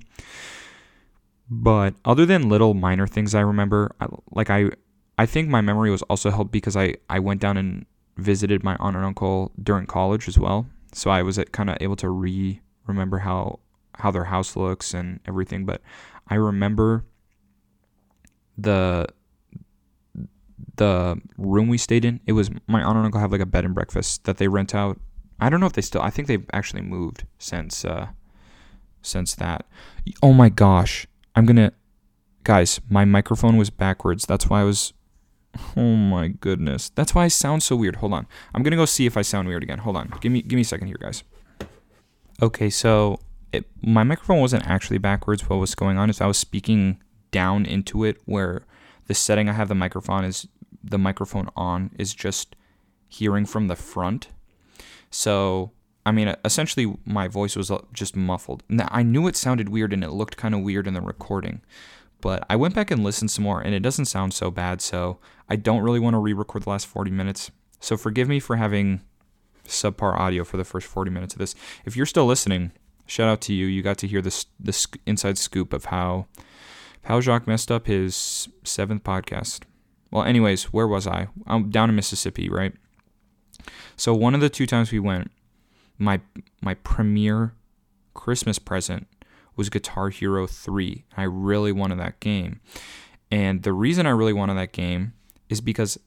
Speaker 1: But other than little minor things I remember, like I, I think my memory was also helped because I I went down and visited my aunt and uncle during college as well. So I was kind of able to re remember how how their house looks and everything. But I remember the the room we stayed in, it was my aunt and uncle have like a bed and breakfast that they rent out. I don't know if they still. I think they've actually moved since uh, since that. Oh my gosh, I'm gonna, guys, my microphone was backwards. That's why I was. Oh my goodness, that's why I sound so weird. Hold on, I'm gonna go see if I sound weird again. Hold on, give me give me a second here, guys. Okay, so it, my microphone wasn't actually backwards. What was going on is I was speaking down into it where the setting I have the microphone is the microphone on is just hearing from the front. So, I mean, essentially, my voice was uh, just muffled. Now, I knew it sounded weird and it looked kind of weird in the recording, but I went back and listened some more and it doesn't sound so bad. So, I don't really want to re record the last 40 minutes. So, forgive me for having subpar audio for the first 40 minutes of this. If you're still listening, shout out to you. You got to hear this this inside scoop of how how Jacques messed up his seventh podcast. Well, anyways, where was I? I'm down in Mississippi, right? So one of the two times we went, my my premier Christmas present was Guitar Hero 3. I really wanted that game. And the reason I really wanted that game is because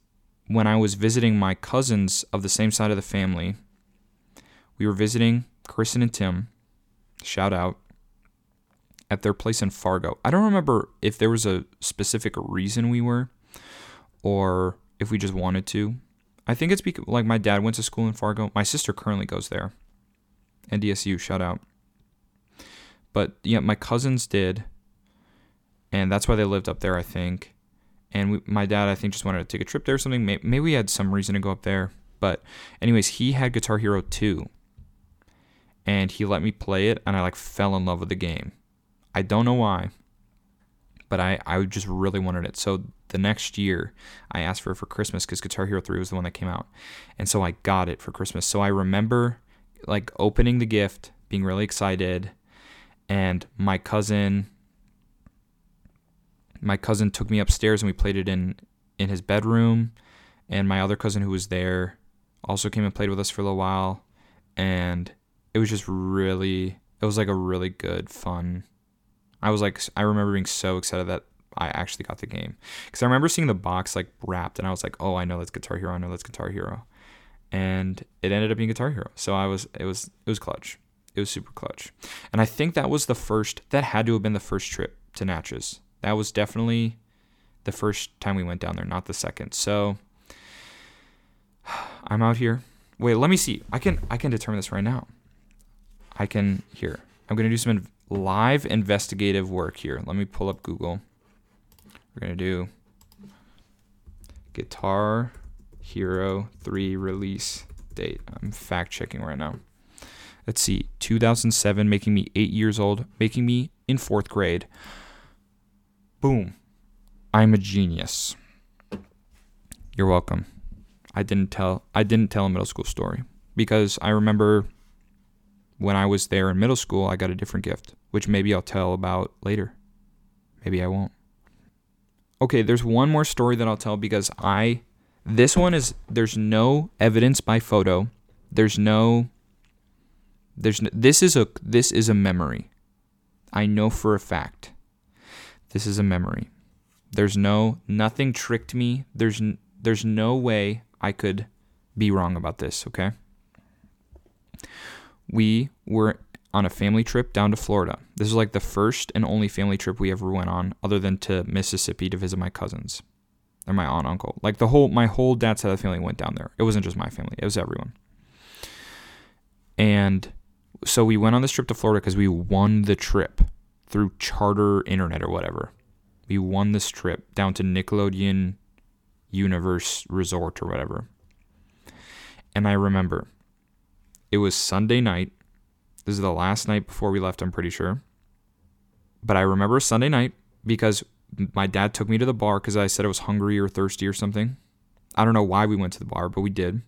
Speaker 1: when I was visiting my cousins of the same side of the family, we were visiting Kristen and Tim. Shout out at their place in Fargo. I don't remember if there was a specific reason we were, or if we just wanted to. I think it's because like my dad went to school in Fargo. My sister currently goes there. NDSU, shout out. But yeah, my cousins did, and that's why they lived up there, I think. And we, my dad, I think, just wanted to take a trip there or something. Maybe, maybe we had some reason to go up there. But anyways, he had Guitar Hero 2, and he let me play it, and I like fell in love with the game. I don't know why, but I I just really wanted it. So the next year, I asked for it for Christmas because Guitar Hero 3 was the one that came out, and so I got it for Christmas. So I remember like opening the gift, being really excited, and my cousin my cousin took me upstairs and we played it in in his bedroom and my other cousin who was there also came and played with us for a little while and it was just really it was like a really good fun i was like i remember being so excited that i actually got the game. Because i remember seeing the box like wrapped and i was like oh i know that's guitar hero i know that's guitar hero. And it ended up being guitar hero. So i was it was it was clutch. It was super clutch. And i think that was the first that had to have been the first trip to natchez. That was definitely the first time we went down there not the second. So i'm out here. Wait let me see. I can i can determine this right now. I can here. I'm gonna do some live investigative work here. Let me pull up Google. We're gonna do Guitar Hero 3 release date. I'm fact checking right now. Let's see, 2007, making me eight years old, making me in fourth grade. Boom. I'm a genius. You're welcome. I didn't tell I didn't tell a middle school story because I remember when I was there in middle school, I got a different gift, which maybe I'll tell about later. Maybe I won't. Okay, there's one more story that I'll tell because I this one is there's no evidence by photo. There's no there's no, this is a this is a memory. I know for a fact. This is a memory. There's no nothing tricked me. There's there's no way I could be wrong about this, okay? we were on a family trip down to Florida. This is like the first and only family trip we ever went on, other than to Mississippi to visit my cousins or my aunt uncle. Like the whole my whole dad's side of the family went down there. It wasn't just my family; it was everyone. And so we went on this trip to Florida because we won the trip through charter internet or whatever. We won this trip down to Nickelodeon Universe Resort or whatever. And I remember it was Sunday night. This is the last night before we left, I'm pretty sure. But I remember Sunday night because my dad took me to the bar because I said I was hungry or thirsty or something. I don't know why we went to the bar, but we did.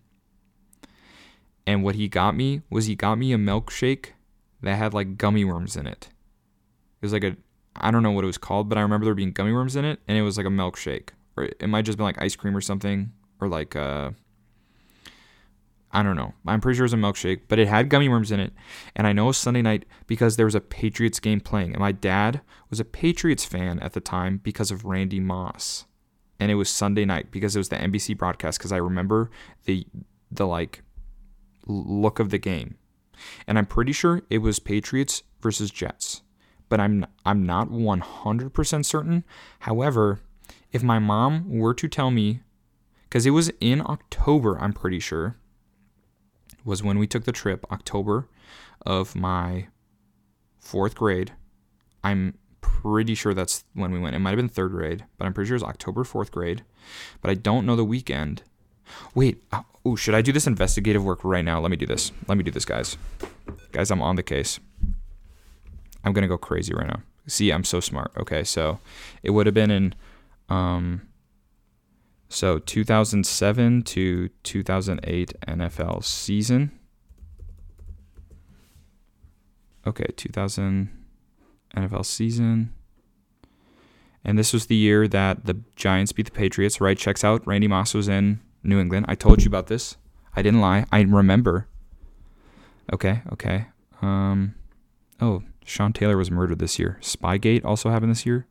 Speaker 1: And what he got me was he got me a milkshake that had like gummy worms in it. It was like a I don't know what it was called, but I remember there being gummy worms in it, and it was like a milkshake, or it might just been like ice cream or something, or like uh, I don't know. I'm pretty sure it was a milkshake, but it had gummy worms in it. And I know it was Sunday night because there was a Patriots game playing. And my dad was a Patriots fan at the time because of Randy Moss. And it was Sunday night because it was the NBC broadcast because I remember the the like look of the game. And I'm pretty sure it was Patriots versus Jets. But I'm I'm not 100% certain. However, if my mom were to tell me cuz it was in October, I'm pretty sure was when we took the trip, October of my fourth grade. I'm pretty sure that's when we went. It might have been third grade, but I'm pretty sure it was October, fourth grade. But I don't know the weekend. Wait, oh, should I do this investigative work right now? Let me do this. Let me do this, guys. Guys, I'm on the case. I'm gonna go crazy right now. See, I'm so smart. Okay, so it would have been in um so 2007 to 2008 NFL season. Okay, 2000 NFL season. And this was the year that the Giants beat the Patriots, right? Checks out. Randy Moss was in New England. I told you about this. I didn't lie. I remember. Okay, okay. Um oh, Sean Taylor was murdered this year. Spygate also happened this year.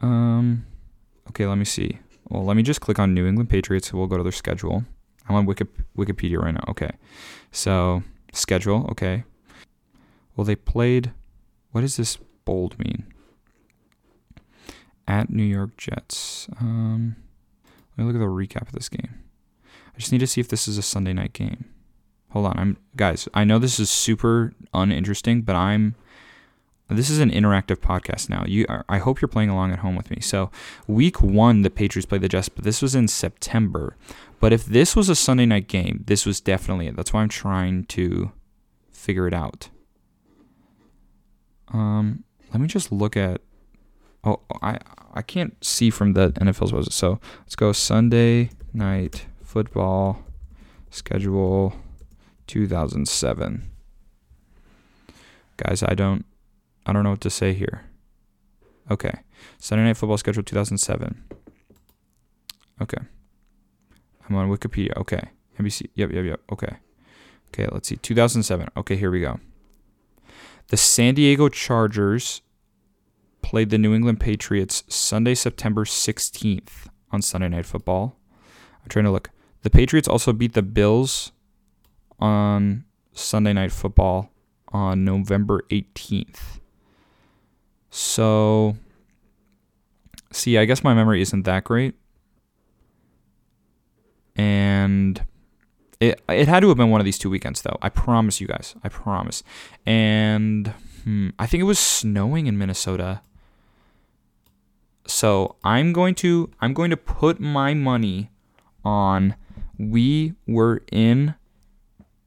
Speaker 1: Um okay, let me see. Well, let me just click on New England Patriots. We'll go to their schedule. I'm on Wiki- Wikipedia right now. Okay. So, schedule. Okay. Well, they played. What does this bold mean? At New York Jets. Um, Let me look at the recap of this game. I just need to see if this is a Sunday night game. Hold on, I'm guys. I know this is super uninteresting, but I'm. This is an interactive podcast now. You, I hope you're playing along at home with me. So, week one, the Patriots played the Jets, but this was in September. But if this was a Sunday night game, this was definitely it. That's why I'm trying to figure it out. Um, let me just look at. Oh, I I can't see from the NFL's was it. So let's go Sunday night football schedule 2007. Guys, I don't I don't know what to say here. Okay. Sunday night football schedule 2007. Okay. I'm on Wikipedia. Okay. NBC. Yep, yep, yep. Okay. Okay, let's see. 2007. Okay, here we go. The San Diego Chargers played the New England Patriots Sunday, September 16th on Sunday Night Football. I'm trying to look. The Patriots also beat the Bills on Sunday Night Football on November 18th. So, see, I guess my memory isn't that great. And it it had to have been one of these two weekends, though. I promise you guys. I promise. And hmm, I think it was snowing in Minnesota. So I'm going to I'm going to put my money on we were in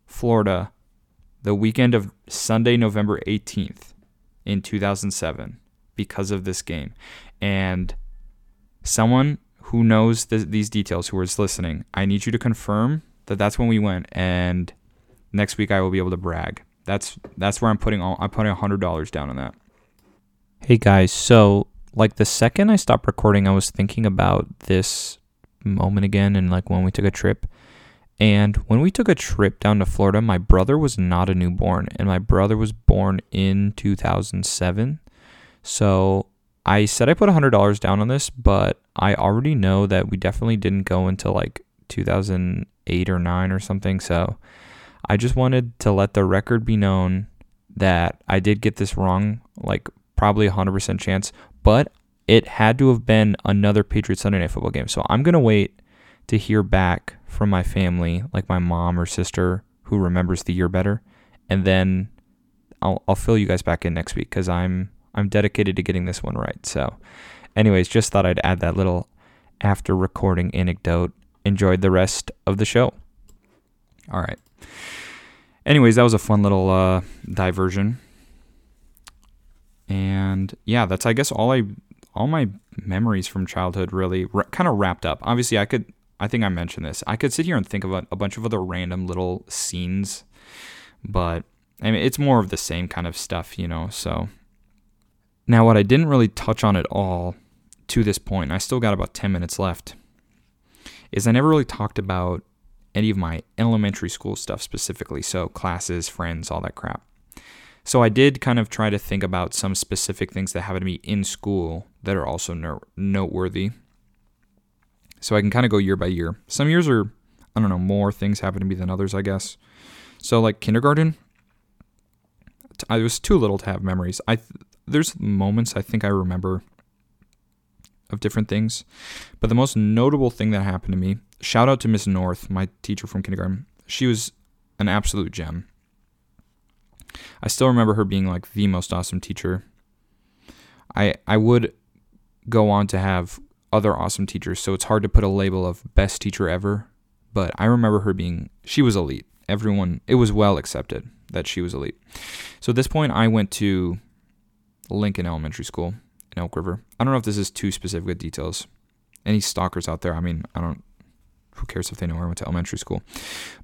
Speaker 1: Florida the weekend of Sunday, November 18th in 2007 because of this game. And someone who knows th- these details who is listening, I need you to confirm that that's when we went, and next week I will be able to brag. That's that's where I'm putting all I'm putting hundred dollars down on that. Hey guys, so like the second I stopped recording, I was thinking about this moment again, and like when we took a trip. And when we took a trip down to Florida, my brother was not a newborn, and my brother was born in 2007. So I said I put $100 down on this, but I already know that we definitely didn't go until like 2008 or nine or something. So I just wanted to let the record be known that I did get this wrong, like probably a 100% chance, but it had to have been another Patriots Sunday Night Football game. So I'm going to wait to hear back from my family, like my mom or sister who remembers the year better. And then I'll, I'll fill you guys back in next week because I'm I'm dedicated to getting this one right. So, anyways, just thought I'd add that little after recording anecdote enjoyed the rest of the show. All right. Anyways, that was a fun little uh, diversion. And yeah, that's I guess all I all my memories from childhood really r- kind of wrapped up. Obviously, I could I think I mentioned this. I could sit here and think of a, bunch of other random little scenes, but I mean it's more of the same kind of stuff, you know. So now what I didn't really touch on at all to this point, I still got about 10 minutes left is I never really talked about any of my elementary school stuff specifically. So, classes, friends, all that crap. So, I did kind of try to think about some specific things that happened to me in school that are also no- noteworthy. So, I can kind of go year by year. Some years are, I don't know, more things happen to me than others, I guess. So, like kindergarten, I was too little to have memories. I there's moments I think I remember of different things. But the most notable thing that happened to me, shout out to Miss North, my teacher from kindergarten. She was an absolute gem. I still remember her being like the most awesome teacher. I I would go on to have other awesome teachers, so it's hard to put a label of best teacher ever, but I remember her being she was elite. Everyone it was well accepted that she was elite. So at this point I went to Lincoln Elementary School in Elk River. I don't know if this is too specific with details. Any stalkers out there? I mean, I don't. Who cares if they know where I went to elementary school?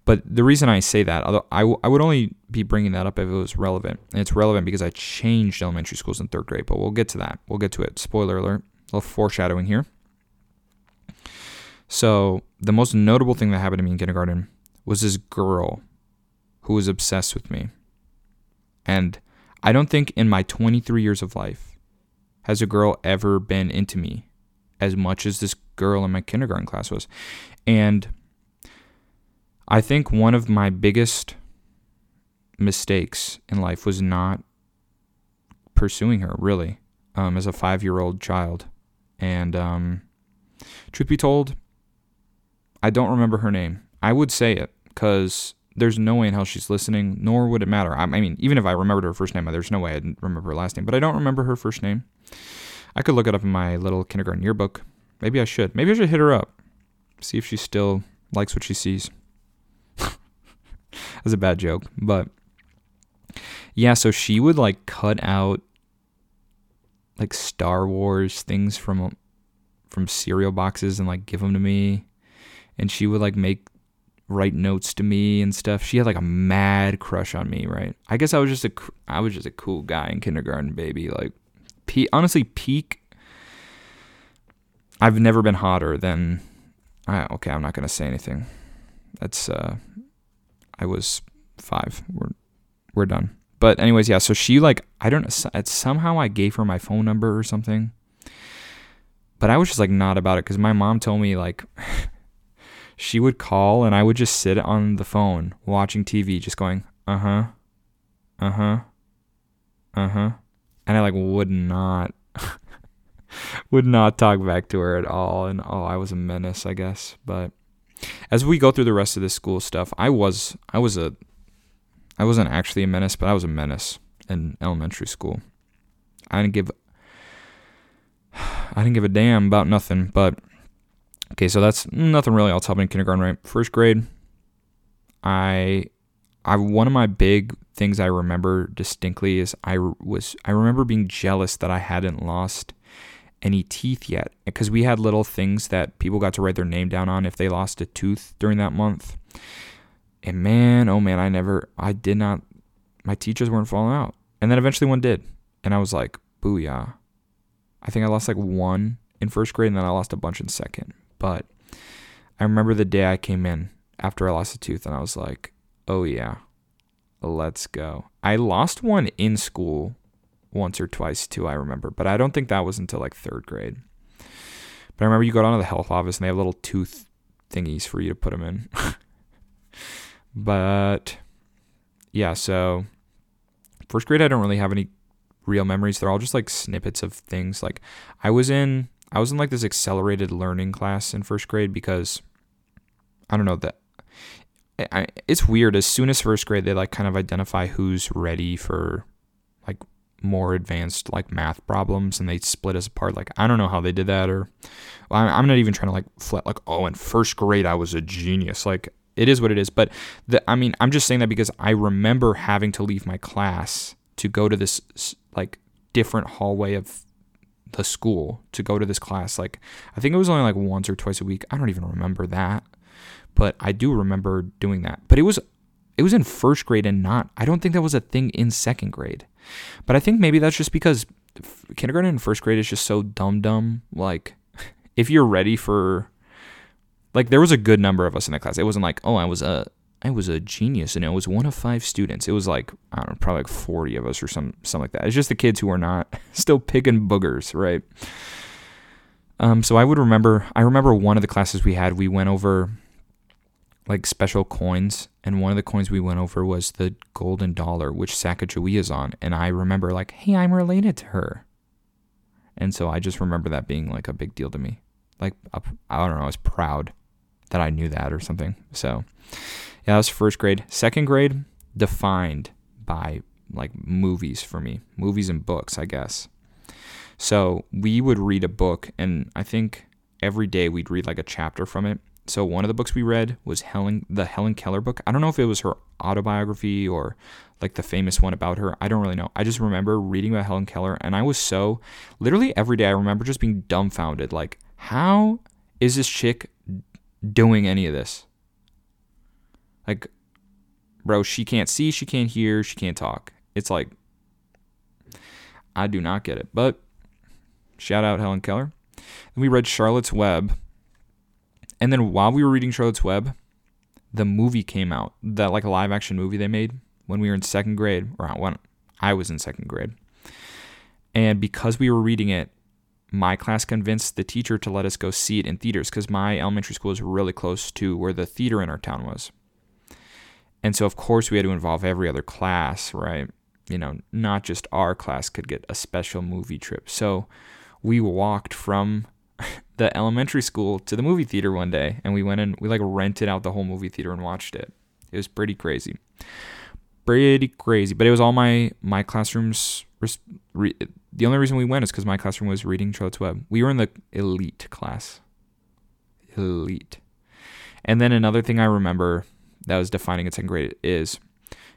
Speaker 1: But the reason I say that, although I, w- I would only be bringing that up if it was relevant, and it's relevant because I changed elementary schools in third grade. But we'll get to that. We'll get to it. Spoiler alert. A little foreshadowing here. So the most notable thing that happened to me in kindergarten was this girl who was obsessed with me. And I don't think in my 23 years of life has a girl ever been into me as much as this girl in my kindergarten class was. And I think one of my biggest mistakes in life was not pursuing her, really, um, as a five year old child. And um, truth be told, I don't remember her name. I would say it because there's no way in hell she's listening, nor would it matter. I, mean, even if I remembered her first name, there's no way I'd remember her last name, but I don't remember her first name. I could look it up in my little kindergarten yearbook. Maybe I should. Maybe I should hit her up, see if she still likes what she sees. That's a bad joke, but yeah, so she would like cut out like Star Wars things from from cereal boxes and like give them to me, and she would like make write notes to me and stuff. She had like a mad crush on me, right? I guess I was just a I was just a cool guy in kindergarten, baby. Like, pe- honestly, peak. I've never been hotter than. I, okay, I'm not gonna say anything. That's uh, I was five. We're we're done. But anyways, yeah. So she like I don't know. Somehow I gave her my phone number or something. But I was just like not about it because my mom told me like she would call and I would just sit on the phone watching TV, just going, uh huh, uh huh, uh huh. And I like would not, would not talk back to her at all. And oh, I was a menace, I guess. But as we go through the rest of this school stuff, I was, I was a, I wasn't actually a menace, but I was a menace in elementary school. I didn't give, I didn't give a damn about nothing, but Okay, so that's nothing really else happened in kindergarten, right? First grade, I, I one of my big things I remember distinctly is I was I remember being jealous that I hadn't lost any teeth yet because we had little things that people got to write their name down on if they lost a tooth during that month. And man, oh man, I never, I did not, my teachers weren't falling out. And then eventually one did. And I was like, booyah. I think I lost like one in first grade and then I lost a bunch in second. But I remember the day I came in after I lost a tooth and I was like, oh yeah, let's go. I lost one in school once or twice too, I remember, but I don't think that was until like third grade. But I remember you go down to the health office and they have little tooth thingies for you to put them in. but yeah, so first grade, I don't really have any real memories. They're all just like snippets of things. Like I was in I was in like this accelerated learning class in first grade because I don't know that I, it's weird. As soon as first grade, they like kind of identify who's ready for like more advanced like math problems, and they split us apart. Like I don't know how they did that, or well, I'm not even trying to like flat like oh in first grade I was a genius. Like it is what it is. But the, I mean I'm just saying that because I remember having to leave my class to go to this like different hallway of the school to go to this class. Like, I think it was only like once or twice a week. I don't even remember that, but I do remember doing that. But it was it was in first grade and not. I don't think that was a thing in second grade. But I think maybe that's just because kindergarten and first grade is just so dumb dumb. Like, if you're ready for like there was a good number of us in that class. It wasn't like, oh, I was a I was a genius and I was one of five students. It was like, I don't know, probably like 40 of us or some, something like that. It's just the kids who are not still picking boogers, right? Um, so I would remember, I remember one of the classes we had, we went over like special coins. And one of the coins we went over was the golden dollar, which Sacagawea is on. And I remember like, hey, I'm related to her. And so I just remember that being like a big deal to me. Like, I don't know, I was proud that I knew that or something. So, yeah, that was first grade. Second grade, defined by like movies for me, movies and books, I guess. So we would read a book, and I think every day we'd read like a chapter from it. So one of the books we read was Helen, the Helen Keller book. I don't know if it was her autobiography or like the famous one about her. I don't really know. I just remember reading about Helen Keller, and I was so literally every day. I remember just being dumbfounded. Like, how is this chick doing any of this? Like, bro, she can't see, she can't hear, she can't talk. It's like, I do not get it. But shout out Helen Keller. We read Charlotte's Web. And then while we were reading Charlotte's Web, the movie came out. That like a live action movie they made when we were in second grade, or when I was in second grade. And because we were reading it, my class convinced the teacher to let us go see it in theaters because my elementary school is really close to where the theater in our town was. And so, of course, we had to involve every other class, right? You know, not just our class could get a special movie trip. So we walked from the elementary school to the movie theater one day and we went and we like rented out the whole movie theater and watched it. It was pretty crazy. Pretty crazy, but it was all my my classrooms re, the only reason we went is cuz my classroom was reading Charlotte's Web. We were in the elite class. Elite. And then another thing I remember that was defining in second grade is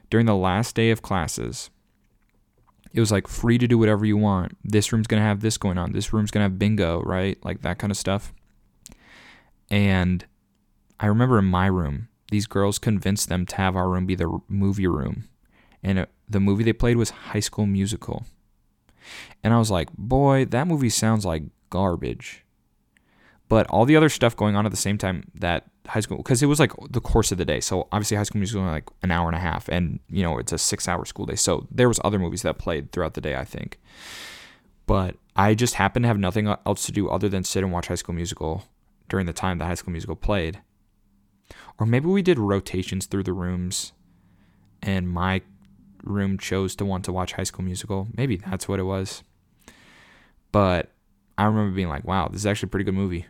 Speaker 1: during the last day of classes, it was like free to do whatever you want. This room's gonna have this going on. This room's gonna have bingo, right? Like that kind of stuff. And I remember in my room, these girls convinced them to have our room be the movie room, and it, the movie they played was High School Musical. And I was like, boy, that movie sounds like garbage. But all the other stuff going on at the same time that high school because it was like the course of the day. So obviously high school musical like an hour and a half, and you know it's a six-hour school day. So there was other movies that played throughout the day, I think. But I just happened to have nothing else to do other than sit and watch High School Musical during the time that High School Musical played. Or maybe we did rotations through the rooms, and my room chose to want to watch High School Musical. Maybe that's what it was. But I remember being like, "Wow, this is actually a pretty good movie."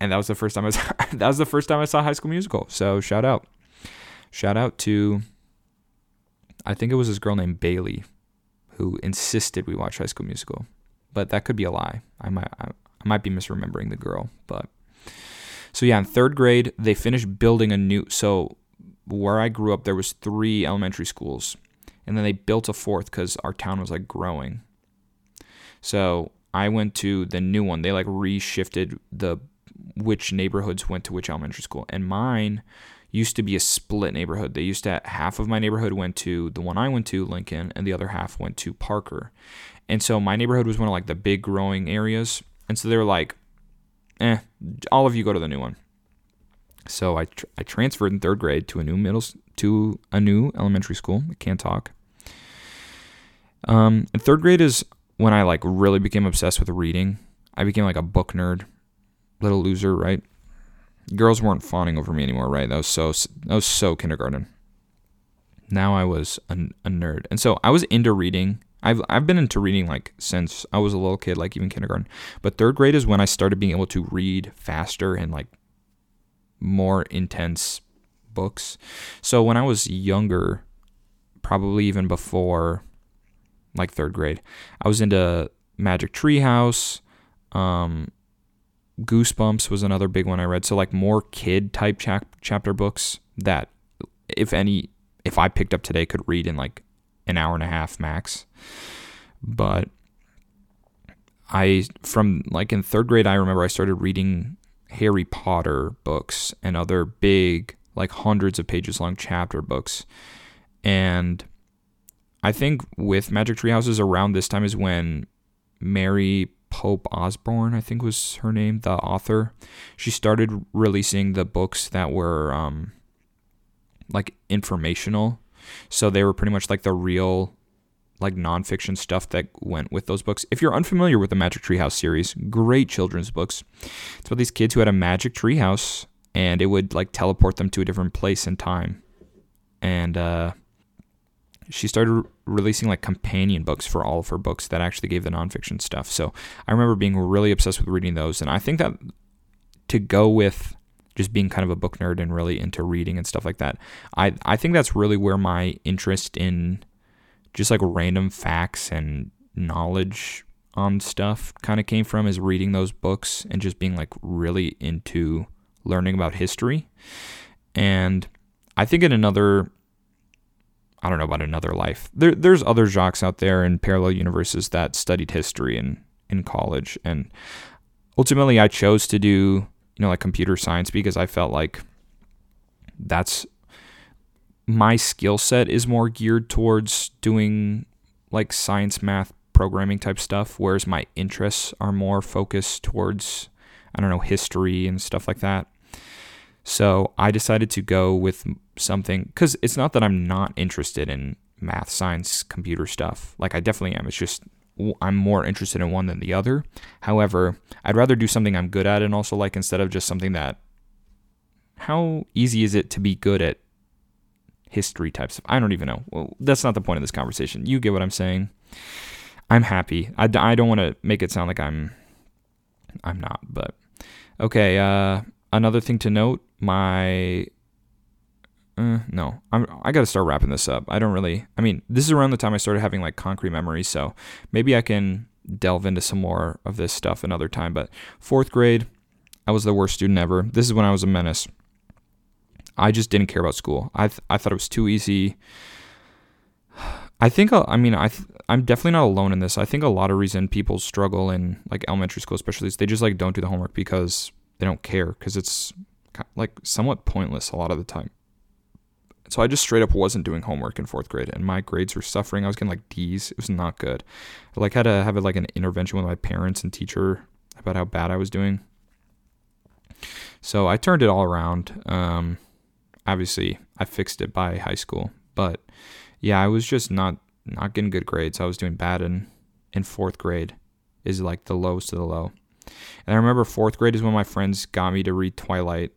Speaker 1: And that was the first time I saw, that was the first time I saw High School Musical. So shout out, shout out to I think it was this girl named Bailey who insisted we watch High School Musical, but that could be a lie. I might I, I might be misremembering the girl, but so yeah, in third grade they finished building a new. So where I grew up, there was three elementary schools, and then they built a fourth because our town was like growing. So I went to the new one. They like reshifted the which neighborhoods went to which elementary school. And mine used to be a split neighborhood. They used to half of my neighborhood went to the one I went to, Lincoln, and the other half went to Parker. And so my neighborhood was one of like the big growing areas. And so they were like, eh, all of you go to the new one. So I, tr- I transferred in third grade to a new middle to a new elementary school. I can't talk. Um, and third grade is when I like really became obsessed with reading. I became like a book nerd little loser, right? Girls weren't fawning over me anymore, right? That was so that was so kindergarten. Now I was a, a nerd, and so I was into reading. I've I've been into reading like since I was a little kid, like even kindergarten. But third grade is when I started being able to read faster and like more intense books. So when I was younger, probably even before like third grade, I was into Magic Treehouse, um, Goosebumps was another big one I read. So like more kid type chap- chapter books that, if any, if I picked up today, could read in like an hour and a half max. But I from like in third grade, I remember I started reading Harry Potter books and other big like hundreds of pages long chapter books, and I think with Magic Tree Houses around this time is when Mary Pope Osborne, I think was her name, the author. She started releasing the books that were um, like informational. So they were pretty much like the real like nonfiction stuff that went with those books. If you're unfamiliar with the Magic Treehouse series, great children's books. It's about these kids who had a magic treehouse and it would like teleport them to a different place in time. And uh, she started releasing like companion books for all of her books that actually gave the nonfiction stuff. So I remember being really obsessed with reading those. And I think that to go with just being kind of a book nerd and really into reading and stuff like that, I, I think that's really where my interest in just like random facts and knowledge on stuff kind of came from is reading those books and just being like really into learning about history. And I think in another I don't know about another life. There, there's other Jacques out there in parallel universes that studied history in, in college. And ultimately, I chose to do, you know, like computer science because I felt like that's my skill set is more geared towards doing like science, math, programming type stuff, whereas my interests are more focused towards, I don't know, history and stuff like that. So I decided to go with something because it's not that I'm not interested in math, science, computer stuff. Like I definitely am. It's just I'm more interested in one than the other. However, I'd rather do something I'm good at and also like instead of just something that. How easy is it to be good at history types? I don't even know. Well, that's not the point of this conversation. You get what I'm saying. I'm happy. I, I don't want to make it sound like I'm I'm not, but okay. Uh, another thing to note: my uh, no, I'm I got to start wrapping this up. I don't really. I mean, this is around the time I started having like concrete memories, so maybe I can delve into some more of this stuff another time. But fourth grade, I was the worst student ever. This is when I was a menace. I just didn't care about school. I th- I thought it was too easy. I think I mean I th- I'm definitely not alone in this. I think a lot of reason people struggle in like elementary school, especially, is they just like don't do the homework because they don't care because it's like somewhat pointless a lot of the time. So I just straight up wasn't doing homework in fourth grade, and my grades were suffering. I was getting like D's. It was not good. I like had to have like an intervention with my parents and teacher about how bad I was doing. So I turned it all around. Um, obviously, I fixed it by high school, but yeah, I was just not not getting good grades. I was doing bad in in fourth grade. Is like the lowest of the low. And I remember fourth grade is when my friends got me to read Twilight,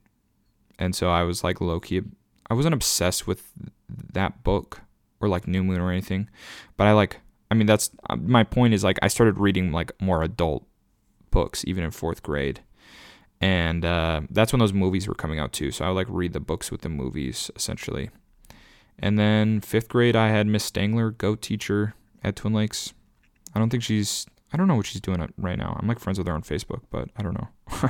Speaker 1: and so I was like low key. I wasn't obsessed with that book or like New Moon or anything, but I like. I mean, that's my point. Is like I started reading like more adult books even in fourth grade, and uh, that's when those movies were coming out too. So I would like read the books with the movies essentially. And then fifth grade, I had Miss Stangler, goat teacher at Twin Lakes. I don't think she's. I don't know what she's doing right now. I'm like friends with her on Facebook, but I don't know.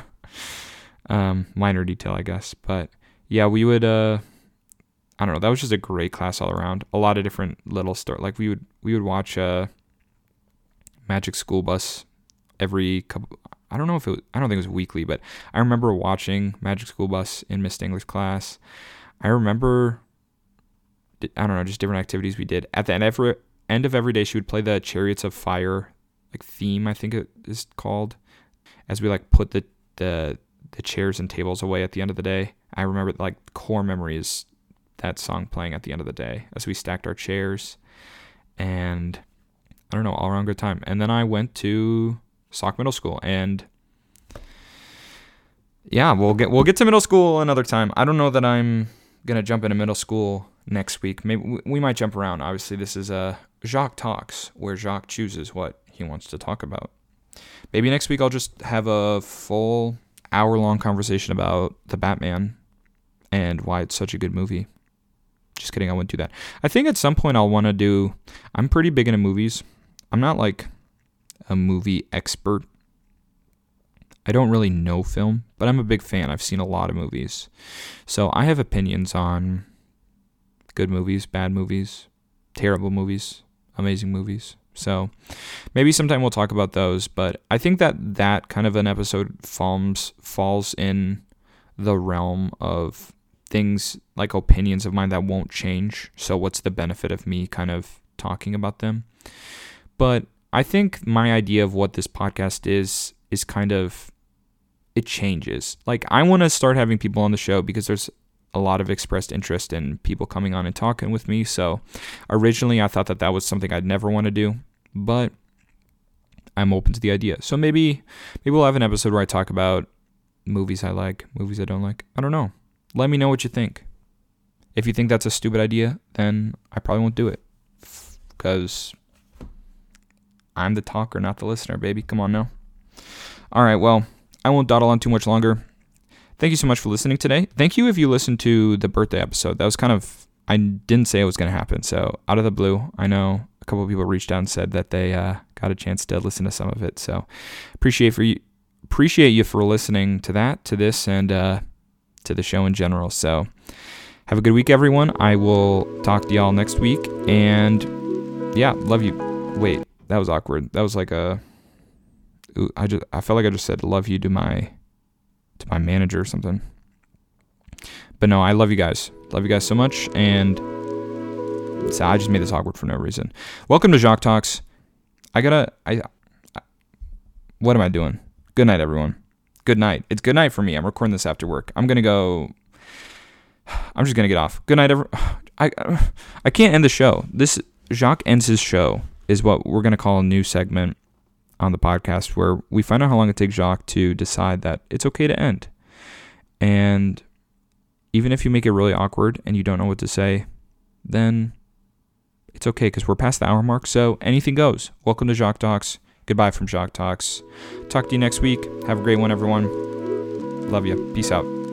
Speaker 1: um, minor detail, I guess. But yeah, we would. Uh, I don't know. That was just a great class all around. A lot of different little stories. Like we would we would watch uh, Magic School Bus every couple. I don't know if it. Was, I don't think it was weekly, but I remember watching Magic School Bus in Miss Stangler's class. I remember I don't know, just different activities we did. At the end of every, end of every day, she would play the Chariots of Fire like theme, I think it is called, as we like put the the the chairs and tables away at the end of the day. I remember like core memories that song playing at the end of the day as we stacked our chairs, and I don't know, all around good time. And then I went to Sauk Middle School, and yeah, we'll get we'll get to middle school another time. I don't know that I'm gonna jump into middle school next week. Maybe we might jump around. Obviously, this is a uh, Jacques talks where Jacques chooses what he wants to talk about. Maybe next week I'll just have a full hour long conversation about the Batman and why it's such a good movie. Just kidding, I wouldn't do that. I think at some point I'll want to do. I'm pretty big into movies. I'm not like a movie expert. I don't really know film, but I'm a big fan. I've seen a lot of movies. So I have opinions on good movies, bad movies, terrible movies, amazing movies. So maybe sometime we'll talk about those, but I think that that kind of an episode falls falls in the realm of things like opinions of mine that won't change. So what's the benefit of me kind of talking about them? But I think my idea of what this podcast is is kind of it changes. Like I want to start having people on the show because there's a lot of expressed interest in people coming on and talking with me. So originally I thought that that was something I'd never want to do, but I'm open to the idea. So maybe maybe we'll have an episode where I talk about movies I like, movies I don't like. I don't know. Let me know what you think. If you think that's a stupid idea, then I probably won't do it. Cuz I'm the talker, not the listener, baby. Come on now. All right, well, I won't dawdle on too much longer. Thank you so much for listening today. Thank you if you listened to the birthday episode. That was kind of, I didn't say it was going to happen. So, out of the blue, I know a couple people reached out and said that they uh, got a chance to listen to some of it. So, appreciate for you, appreciate you for listening to that, to this, and uh, to the show in general. So, have a good week, everyone. I will talk to y'all next week. And yeah, love you. Wait, that was awkward. That was like a. I just I felt like I just said love you to my to my manager or something. But no, I love you guys. Love you guys so much. And so I just made this awkward for no reason. Welcome to Jacques Talks. I gotta. I, I. What am I doing? Good night, everyone. Good night. It's good night for me. I'm recording this after work. I'm gonna go. I'm just gonna get off. Good night, everyone. I. I can't end the show. This Jacques ends his show is what we're gonna call a new segment on the podcast where we find out how long it takes Jacques to decide that it's okay to end. And even if you make it really awkward and you don't know what to say, then it's okay because we're past the hour mark. So anything goes. Welcome to Jacques Talks. Goodbye from Jacques Talks. Talk to you next week. Have a great one, everyone. Love you. Peace out.